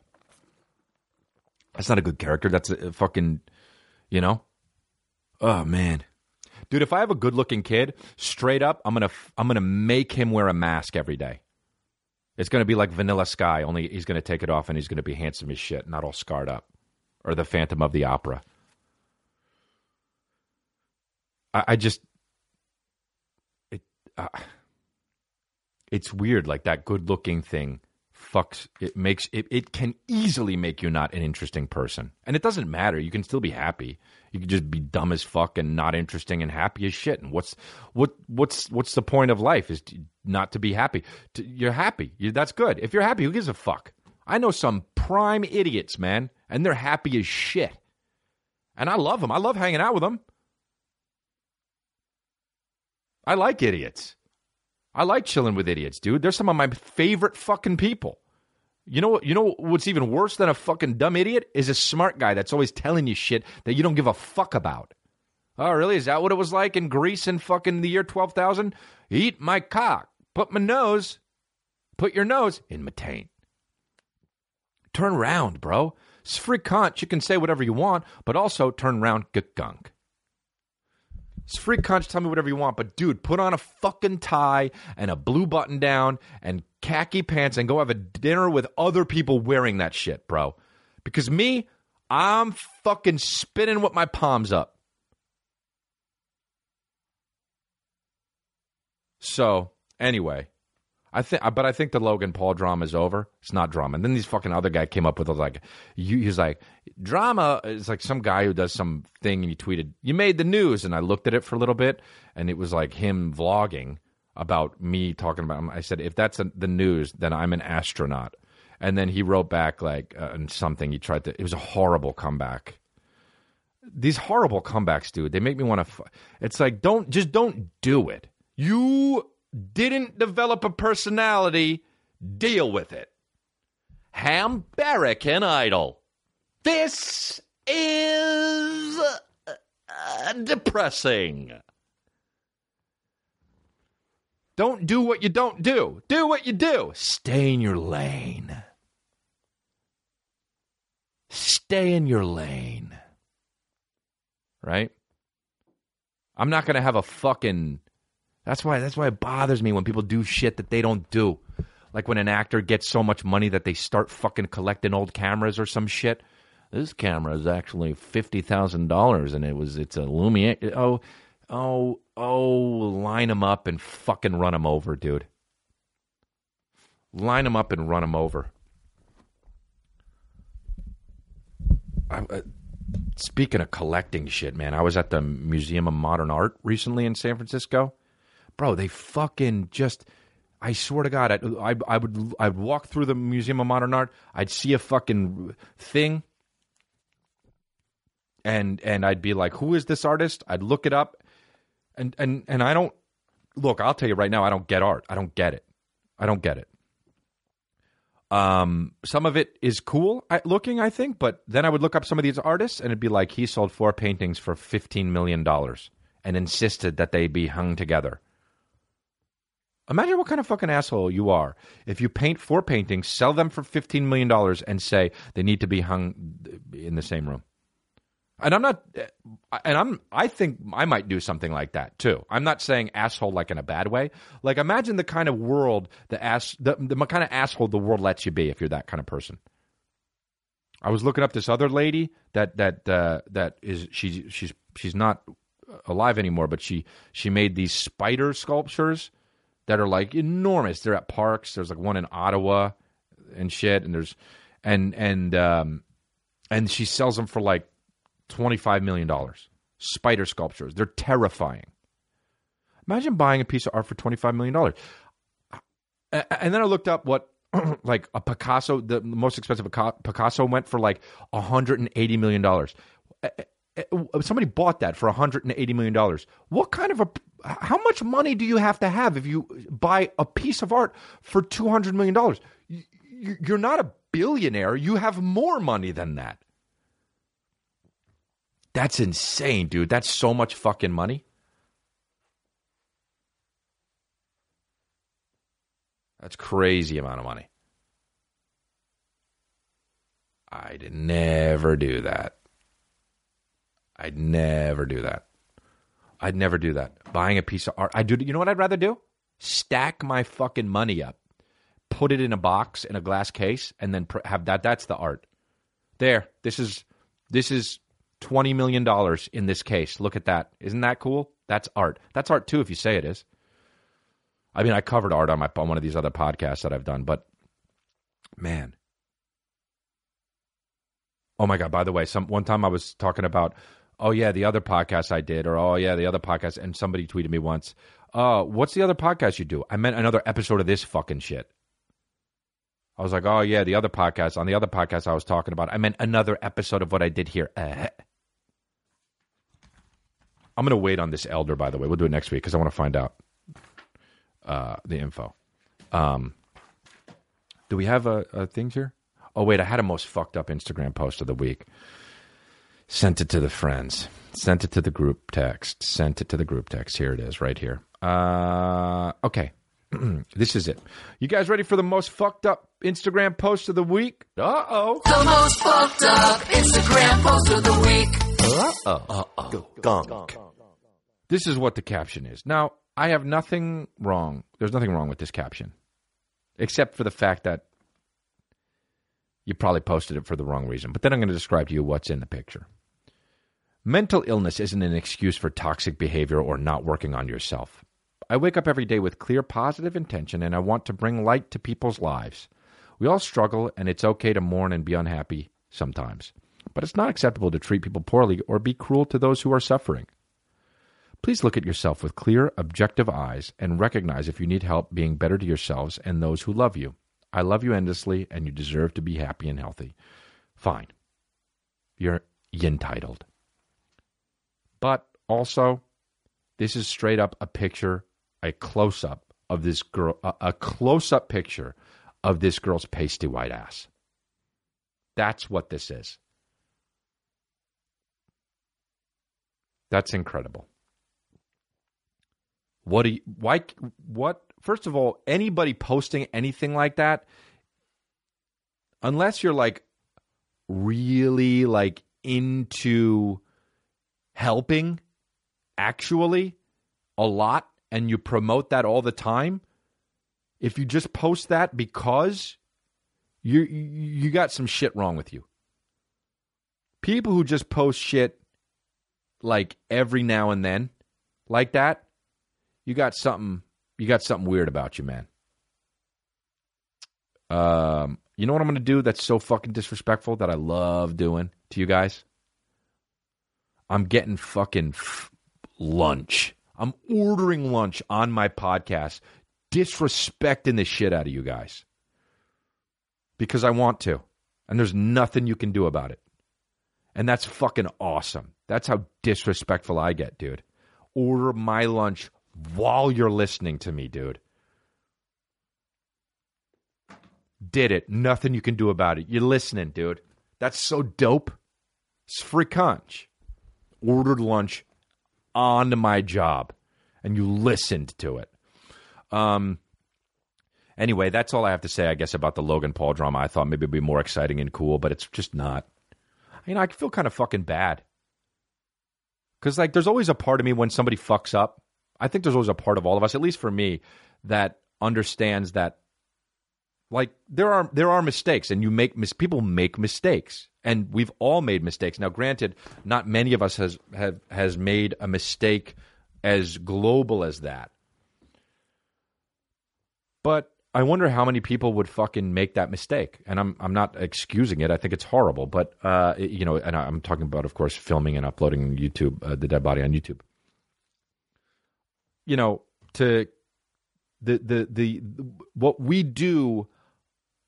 That's not a good character. That's a, a fucking, you know. Oh man, dude, if I have a good looking kid, straight up, I'm gonna I'm gonna make him wear a mask every day. It's gonna be like Vanilla Sky, only he's gonna take it off and he's gonna be handsome as shit, not all scarred up, or the Phantom of the Opera. I, I just it uh, it's weird like that good looking thing fucks it makes it, it can easily make you not an interesting person. And it doesn't matter you can still be happy. You can just be dumb as fuck and not interesting and happy as shit. And what's what what's what's the point of life is to, not to be happy. To, you're happy. You, that's good. If you're happy who gives a fuck? I know some prime idiots man and they're happy as shit. And i love them i love hanging out with them I like idiots. I like chilling with idiots, dude. They're some of my favorite fucking people. You know you know what's even worse than a fucking dumb idiot is a smart guy that's always telling you shit that you don't give a fuck about. Oh, really? Is that what it was like in Greece in fucking the year 12,000? Eat my cock. Put my nose. Put your nose in my taint. Turn round, bro. It's free cunt. You can say whatever you want, but also turn round, get gunk. It's free conch. Tell me whatever you want, but dude, put on a fucking tie and a blue button down and khaki pants and go have a dinner with other people wearing that shit, bro. Because me, I'm fucking spinning with my palms up. So anyway, I think, but I think the Logan Paul drama is over. It's not drama. And then these fucking other guy came up with like, you, he's like, drama is like some guy who does some thing, and he tweeted, "You made the news," and I looked at it for a little bit, and it was like him vlogging about me talking about him. I said, if that's a, the news, then I'm an astronaut. And then he wrote back like uh, something. He tried to. It was a horrible comeback. These horrible comebacks, dude. They make me want to. It's like don't just don't do it. You didn't develop a personality, deal with it. Ham Barrack and Idol. This is uh, depressing. Don't do what you don't do. Do what you do. Stay in your lane. Stay in your lane. Right? I'm not going to have a fucking that's why that's why it bothers me when people do shit that they don't do. Like when an actor gets so much money that they start fucking collecting old cameras or some shit. This camera is actually fifty thousand dollars, and it was it's a Lumiere. Oh, oh, oh! Line them up and fucking run them over, dude. Line them up and run them over. I, uh, speaking of collecting shit, man, I was at the Museum of Modern Art recently in San Francisco bro, they fucking just. I swear to God, I, I, I would I'd walk through the Museum of Modern Art. I'd see a fucking thing, and and I'd be like, "Who is this artist?" I'd look it up, and and and I don't look. I'll tell you right now, I don't get art. I don't get it. I don't get it. Um, some of it is cool looking, I think, but then I would look up some of these artists, and it'd be like he sold four paintings for fifteen million dollars and insisted that they be hung together. Imagine what kind of fucking asshole you are if you paint four paintings, sell them for $15 million, and say they need to be hung in the same room. And I'm not, and I'm, I think I might do something like that too. I'm not saying asshole like in a bad way. Like imagine the kind of world, the ass, the, the kind of asshole the world lets you be if you're that kind of person. I was looking up this other lady that that uh, that is she's she's she's not alive anymore, but she she made these spider sculptures that are like enormous. They're at parks. There's like one in Ottawa and shit, and there's and and um and she sells them for like twenty five million dollars. Spider sculptures. They're terrifying. Imagine buying a piece of art for twenty five million dollars. And then I looked up what like a Picasso, the most expensive Picasso went for like 180 million dollars. Somebody bought that for 180 million dollars. What kind of a how much money do you have to have if you buy a piece of art for $200 million? You're not a billionaire. You have more money than that. That's insane, dude. That's so much fucking money. That's crazy amount of money. I'd never do that. I'd never do that. I'd never do that. Buying a piece of art. I do. You know what I'd rather do? Stack my fucking money up, put it in a box in a glass case, and then have that. That's the art. There. This is this is twenty million dollars in this case. Look at that. Isn't that cool? That's art. That's art too, if you say it is. I mean, I covered art on my on one of these other podcasts that I've done, but man. Oh my god! By the way, some one time I was talking about oh yeah, the other podcast I did, or oh yeah, the other podcast, and somebody tweeted me once, uh, what's the other podcast you do? I meant another episode of this fucking shit. I was like, oh yeah, the other podcast. On the other podcast I was talking about, I meant another episode of what I did here. Uh, I'm gonna wait on this elder. By the way, we'll do it next week because I want to find out uh, the info. Um, do we have a, a things here? Oh wait, I had a most fucked up Instagram post of the week. Sent it to the friends. Sent it to the group text. Sent it to the group text. Here it is, right here. Uh, okay. this is it. You guys ready for the most fucked up Instagram post of the week? Uh oh. The most fucked up Instagram post of the week. Uh oh. Uh oh. Gunk. This is what the caption is. Now, I have nothing wrong. There's nothing wrong with this caption, except for the fact that you probably posted it for the wrong reason. But then I'm going to describe to you what's in the picture. Mental illness isn't an excuse for toxic behavior or not working on yourself. I wake up every day with clear positive intention and I want to bring light to people's lives. We all struggle and it's okay to mourn and be unhappy sometimes. But it's not acceptable to treat people poorly or be cruel to those who are suffering. Please look at yourself with clear, objective eyes and recognize if you need help being better to yourselves and those who love you. I love you endlessly and you deserve to be happy and healthy. Fine. You're entitled. But also, this is straight up a picture, a close up of this girl, a, a close up picture of this girl's pasty white ass. That's what this is. That's incredible. What do you, why, what, first of all, anybody posting anything like that, unless you're like really like into helping actually a lot and you promote that all the time, if you just post that because you you got some shit wrong with you. People who just post shit like every now and then like that, you got something you got something weird about you, man. Um, you know what I'm going to do that's so fucking disrespectful that I love doing to you guys? I'm getting fucking f- lunch. I'm ordering lunch on my podcast, disrespecting the shit out of you guys because I want to. And there's nothing you can do about it. And that's fucking awesome. That's how disrespectful I get, dude. Order my lunch while you're listening to me, dude. Did it. Nothing you can do about it. You're listening, dude. That's so dope. It's free conch ordered lunch on my job and you listened to it. Um, anyway, that's all I have to say, I guess, about the Logan Paul drama. I thought maybe it'd be more exciting and cool, but it's just not. You know, I feel kind of fucking bad. Because, like, there's always a part of me when somebody fucks up. I think there's always a part of all of us, at least for me, that understands that, like, there are there are mistakes, and you make mis- people make mistakes and we've all made mistakes. Now, granted, not many of us has have has made a mistake as global as that. But I wonder how many people would fucking make that mistake. And I'm I'm not excusing it. I think it's horrible. But uh, you know, and I'm talking about, of course, filming and uploading YouTube uh, the dead body on YouTube. You know, to the the the what we do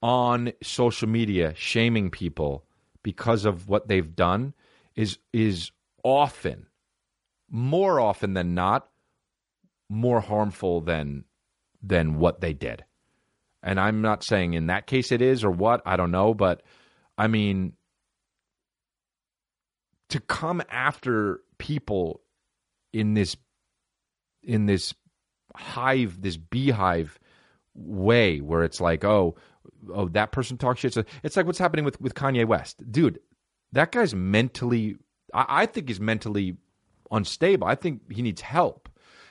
on social media, shaming people because of what they've done is is often more often than not more harmful than than what they did. And I'm not saying in that case it is or what, I don't know, but I mean to come after people in this in this hive, this beehive way where it's like, oh, oh, that person talks shit. So it's like what's happening with, with Kanye West. Dude, that guy's mentally I, I think he's mentally unstable. I think he needs help.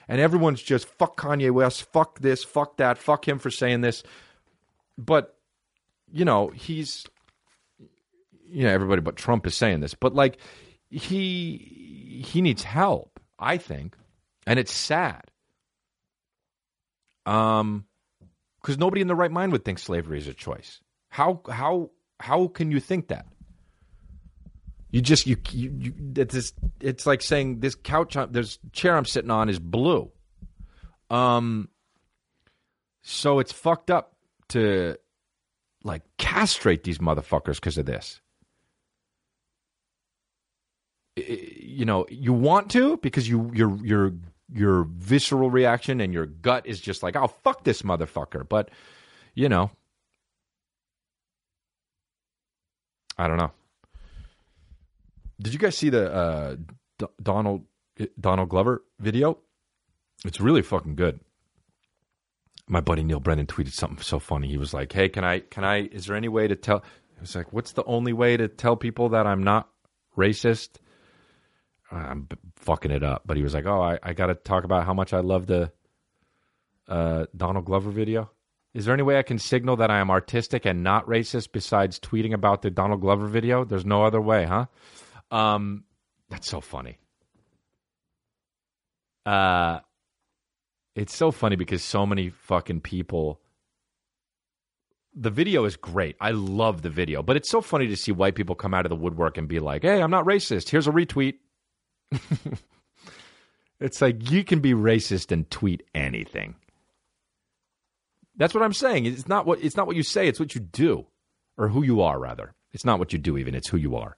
And everyone's just fuck Kanye West, fuck this, fuck that, fuck him for saying this. But, you know, he's you know, everybody but Trump is saying this. But like he he needs help, I think. And it's sad. Um because nobody in the right mind would think slavery is a choice. How how how can you think that? You just you you, you it's it's like saying this couch this chair I'm sitting on is blue. Um so it's fucked up to like castrate these motherfuckers because of this. You know, you want to because you your your your visceral reaction and your gut is just like, "Oh, fuck this motherfucker." But, you know, I don't know. Did you guys see the uh, D- Donald Donald Glover video? It's really fucking good. My buddy Neal Brennan tweeted something so funny. He was like, "Hey, can I can I is there any way to tell It was like, "What's the only way to tell people that I'm not racist?" I'm fucking it up, but he was like, "Oh, I, I got to talk about how much I love the uh, Donald Glover video." Is there any way I can signal that I am artistic and not racist besides tweeting about the Donald Glover video? There's no other way, huh? Um, that's so funny. Uh, it's so funny because so many fucking people. The video is great. I love the video, but it's so funny to see white people come out of the woodwork and be like, "Hey, I'm not racist. Here's a retweet." it's like you can be racist and tweet anything. That's what I'm saying. It's not what it's not what you say, it's what you do or who you are rather. It's not what you do even, it's who you are.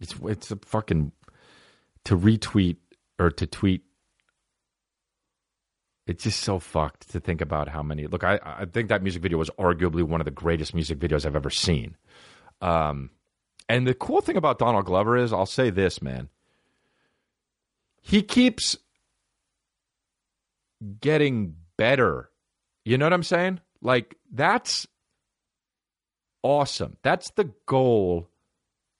It's it's a fucking to retweet or to tweet. It's just so fucked to think about how many. Look, I I think that music video was arguably one of the greatest music videos I've ever seen. Um, and the cool thing about Donald Glover is, I'll say this, man. He keeps getting better. You know what I'm saying? Like that's awesome. That's the goal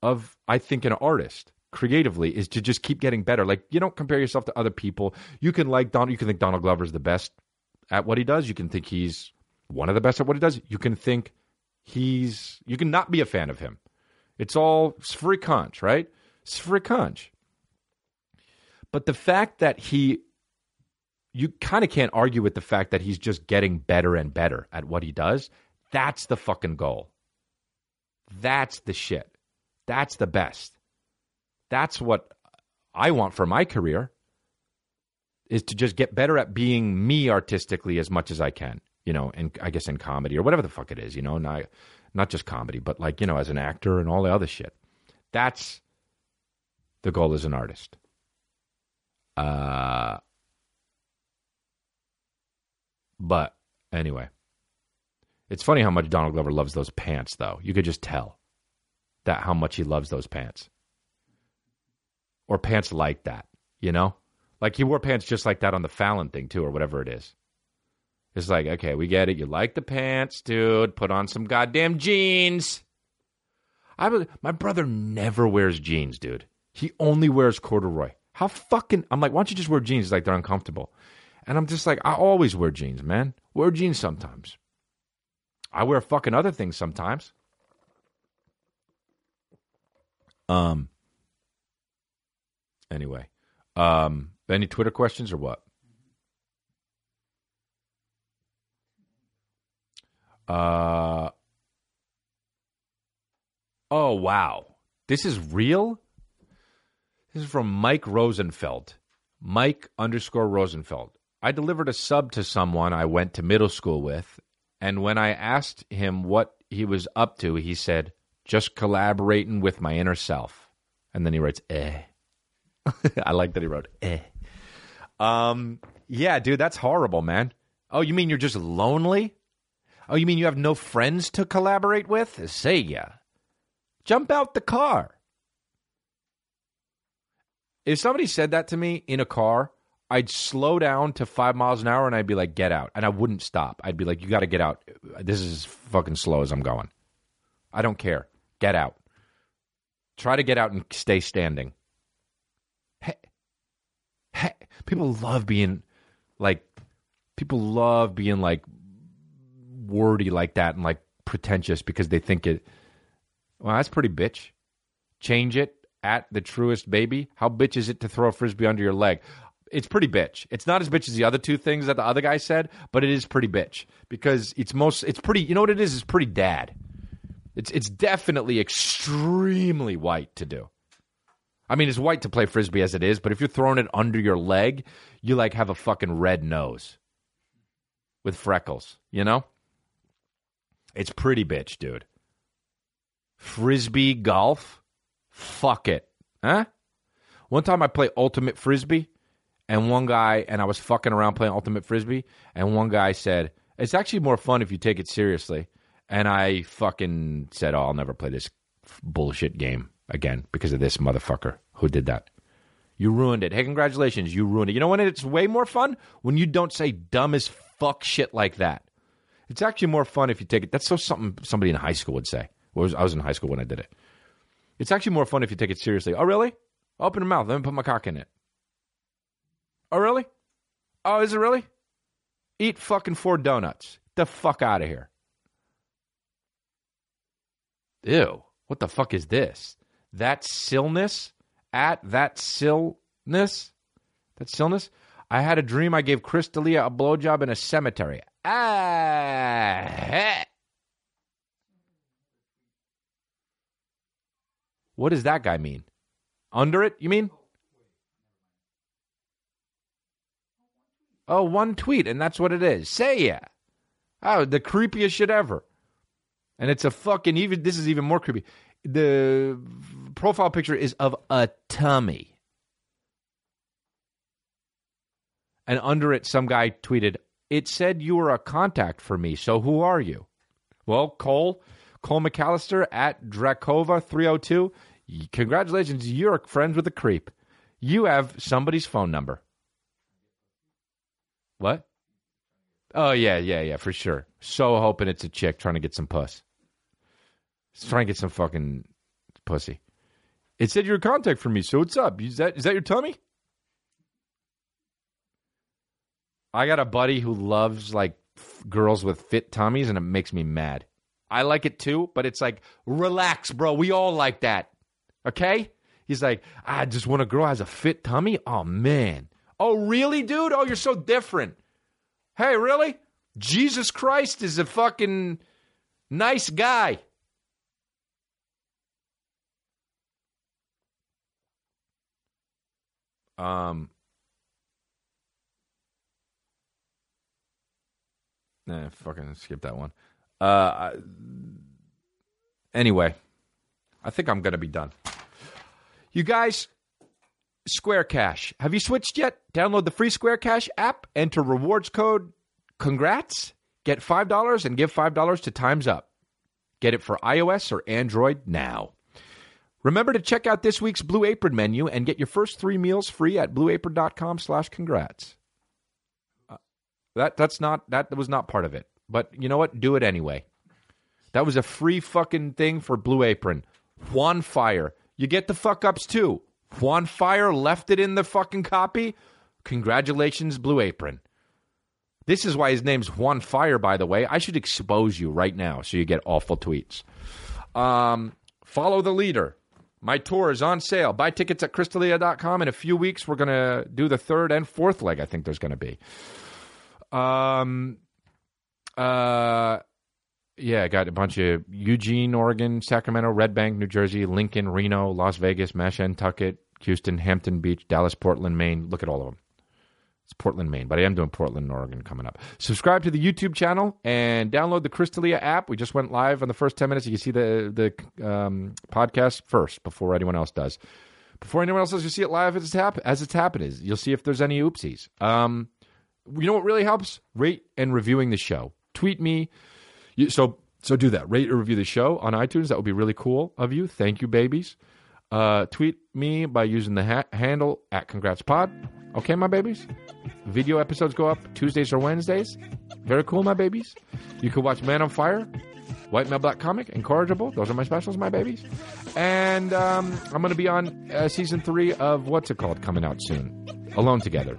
of I think an artist creatively is to just keep getting better. Like you don't compare yourself to other people. You can like Donald you can think Donald Glover's the best at what he does. You can think he's one of the best at what he does. You can think he's you can not be a fan of him. It's all sfrikanch, right? Sfrikanch. But the fact that he you kind of can't argue with the fact that he's just getting better and better at what he does. That's the fucking goal. That's the shit. That's the best. That's what I want for my career is to just get better at being me artistically as much as I can, you know, and I guess in comedy or whatever the fuck it is, you know, not not just comedy, but like, you know, as an actor and all the other shit. That's the goal as an artist. Uh but anyway, it's funny how much Donald Glover loves those pants, though. You could just tell that how much he loves those pants, or pants like that. You know, like he wore pants just like that on the Fallon thing too, or whatever it is. It's like, okay, we get it. You like the pants, dude. Put on some goddamn jeans. I my brother never wears jeans, dude. He only wears corduroy. How fucking I'm like, why don't you just wear jeans? He's like they're uncomfortable. And I'm just like, I always wear jeans, man. Wear jeans sometimes. I wear fucking other things sometimes. Um. Anyway, um, any Twitter questions or what? Uh. Oh wow, this is real. This is from Mike Rosenfeld. Mike underscore Rosenfeld. I delivered a sub to someone I went to middle school with, and when I asked him what he was up to, he said, just collaborating with my inner self. And then he writes, eh. I like that he wrote, eh. Um, yeah, dude, that's horrible, man. Oh, you mean you're just lonely? Oh, you mean you have no friends to collaborate with? Say ya. Jump out the car. If somebody said that to me in a car, I'd slow down to five miles an hour and I'd be like, get out. And I wouldn't stop. I'd be like, you got to get out. This is fucking slow as I'm going. I don't care. Get out. Try to get out and stay standing. Hey, hey, people love being like, people love being like wordy like that and like pretentious because they think it, well, that's pretty bitch. Change it at the truest baby. How bitch is it to throw a frisbee under your leg? It's pretty bitch. It's not as bitch as the other two things that the other guy said, but it is pretty bitch because it's most. It's pretty. You know what it is? It's pretty dad. It's it's definitely extremely white to do. I mean, it's white to play frisbee as it is, but if you're throwing it under your leg, you like have a fucking red nose with freckles. You know, it's pretty bitch, dude. Frisbee golf, fuck it, huh? One time I played ultimate frisbee, and one guy and I was fucking around playing ultimate frisbee, and one guy said it's actually more fun if you take it seriously. And I fucking said, "Oh, I'll never play this bullshit game again because of this motherfucker who did that." You ruined it. Hey, congratulations, you ruined it. You know when it's way more fun when you don't say dumb as fuck shit like that. It's actually more fun if you take it. That's so something somebody in high school would say. Was- I was in high school when I did it. It's actually more fun if you take it seriously. Oh, really? Open your mouth. Let me put my cock in it. Oh, really? Oh, is it really? Eat fucking four donuts. The fuck out of here. Ew. What the fuck is this? That sillness? At that sillness? That sillness? I had a dream I gave Chris D'Elia a blowjob in a cemetery. Ah. What does that guy mean? Under it, you mean? Oh, one tweet, and that's what it is. Say yeah. Oh, the creepiest shit ever. And it's a fucking even. This is even more creepy. The profile picture is of a tummy, and under it, some guy tweeted, "It said you were a contact for me. So who are you?" Well, Cole, Cole McAllister at Drakova three hundred two. Congratulations, you're friends with a creep. You have somebody's phone number. What? Oh yeah, yeah, yeah, for sure. So hoping it's a chick trying to get some puss. It's trying to get some fucking pussy. It said you're a contact for me, so what's up? Is that is that your tummy? I got a buddy who loves like f- girls with fit tummies, and it makes me mad. I like it too, but it's like, relax, bro. We all like that. Okay? He's like, I just want a girl has a fit tummy. Oh man. Oh really, dude? Oh, you're so different. Hey, really? Jesus Christ is a fucking nice guy. Um. Nah, fucking skip that one. Uh. I- Anyway, I think I'm gonna be done. You guys, Square Cash. Have you switched yet? Download the free Square Cash app, enter rewards code congrats, get $5 and give $5 to Times Up. Get it for iOS or Android now. Remember to check out this week's Blue Apron menu and get your first 3 meals free at blueapron.com/congrats. That that's not that was not part of it. But you know what? Do it anyway. That was a free fucking thing for Blue Apron. Juan Fire. You get the fuck ups too. Juan Fire left it in the fucking copy. Congratulations, Blue Apron. This is why his name's Juan Fire, by the way. I should expose you right now so you get awful tweets. Um, follow the leader. My tour is on sale. Buy tickets at chrisdelia.com. In a few weeks, we're going to do the third and fourth leg, I think there's going to be. Um, uh, yeah, I got a bunch of Eugene, Oregon, Sacramento, Red Bank, New Jersey, Lincoln, Reno, Las Vegas, Mashantucket, Houston, Hampton Beach, Dallas, Portland, Maine. Look at all of them. It's Portland, Maine, but I am doing Portland, Oregon coming up. Subscribe to the YouTube channel and download the Chris D'Elia app. We just went live on the first 10 minutes. You can see the, the um, podcast first before anyone else does. before anyone else does. You'll see it live as it's, hap- as it's happening. You'll see if there's any oopsies. Um, you know what really helps? Rate and reviewing the show. Tweet me. You, so so do that. Rate or review the show on iTunes. That would be really cool of you. Thank you, babies. Uh, tweet me by using the ha- handle at CongratsPod. Okay, my babies. Video episodes go up Tuesdays or Wednesdays. Very cool, my babies. You can watch Man on Fire, White Male Black Comic, Incorrigible. Those are my specials, my babies. And um, I'm going to be on uh, season three of what's it called coming out soon? Alone Together.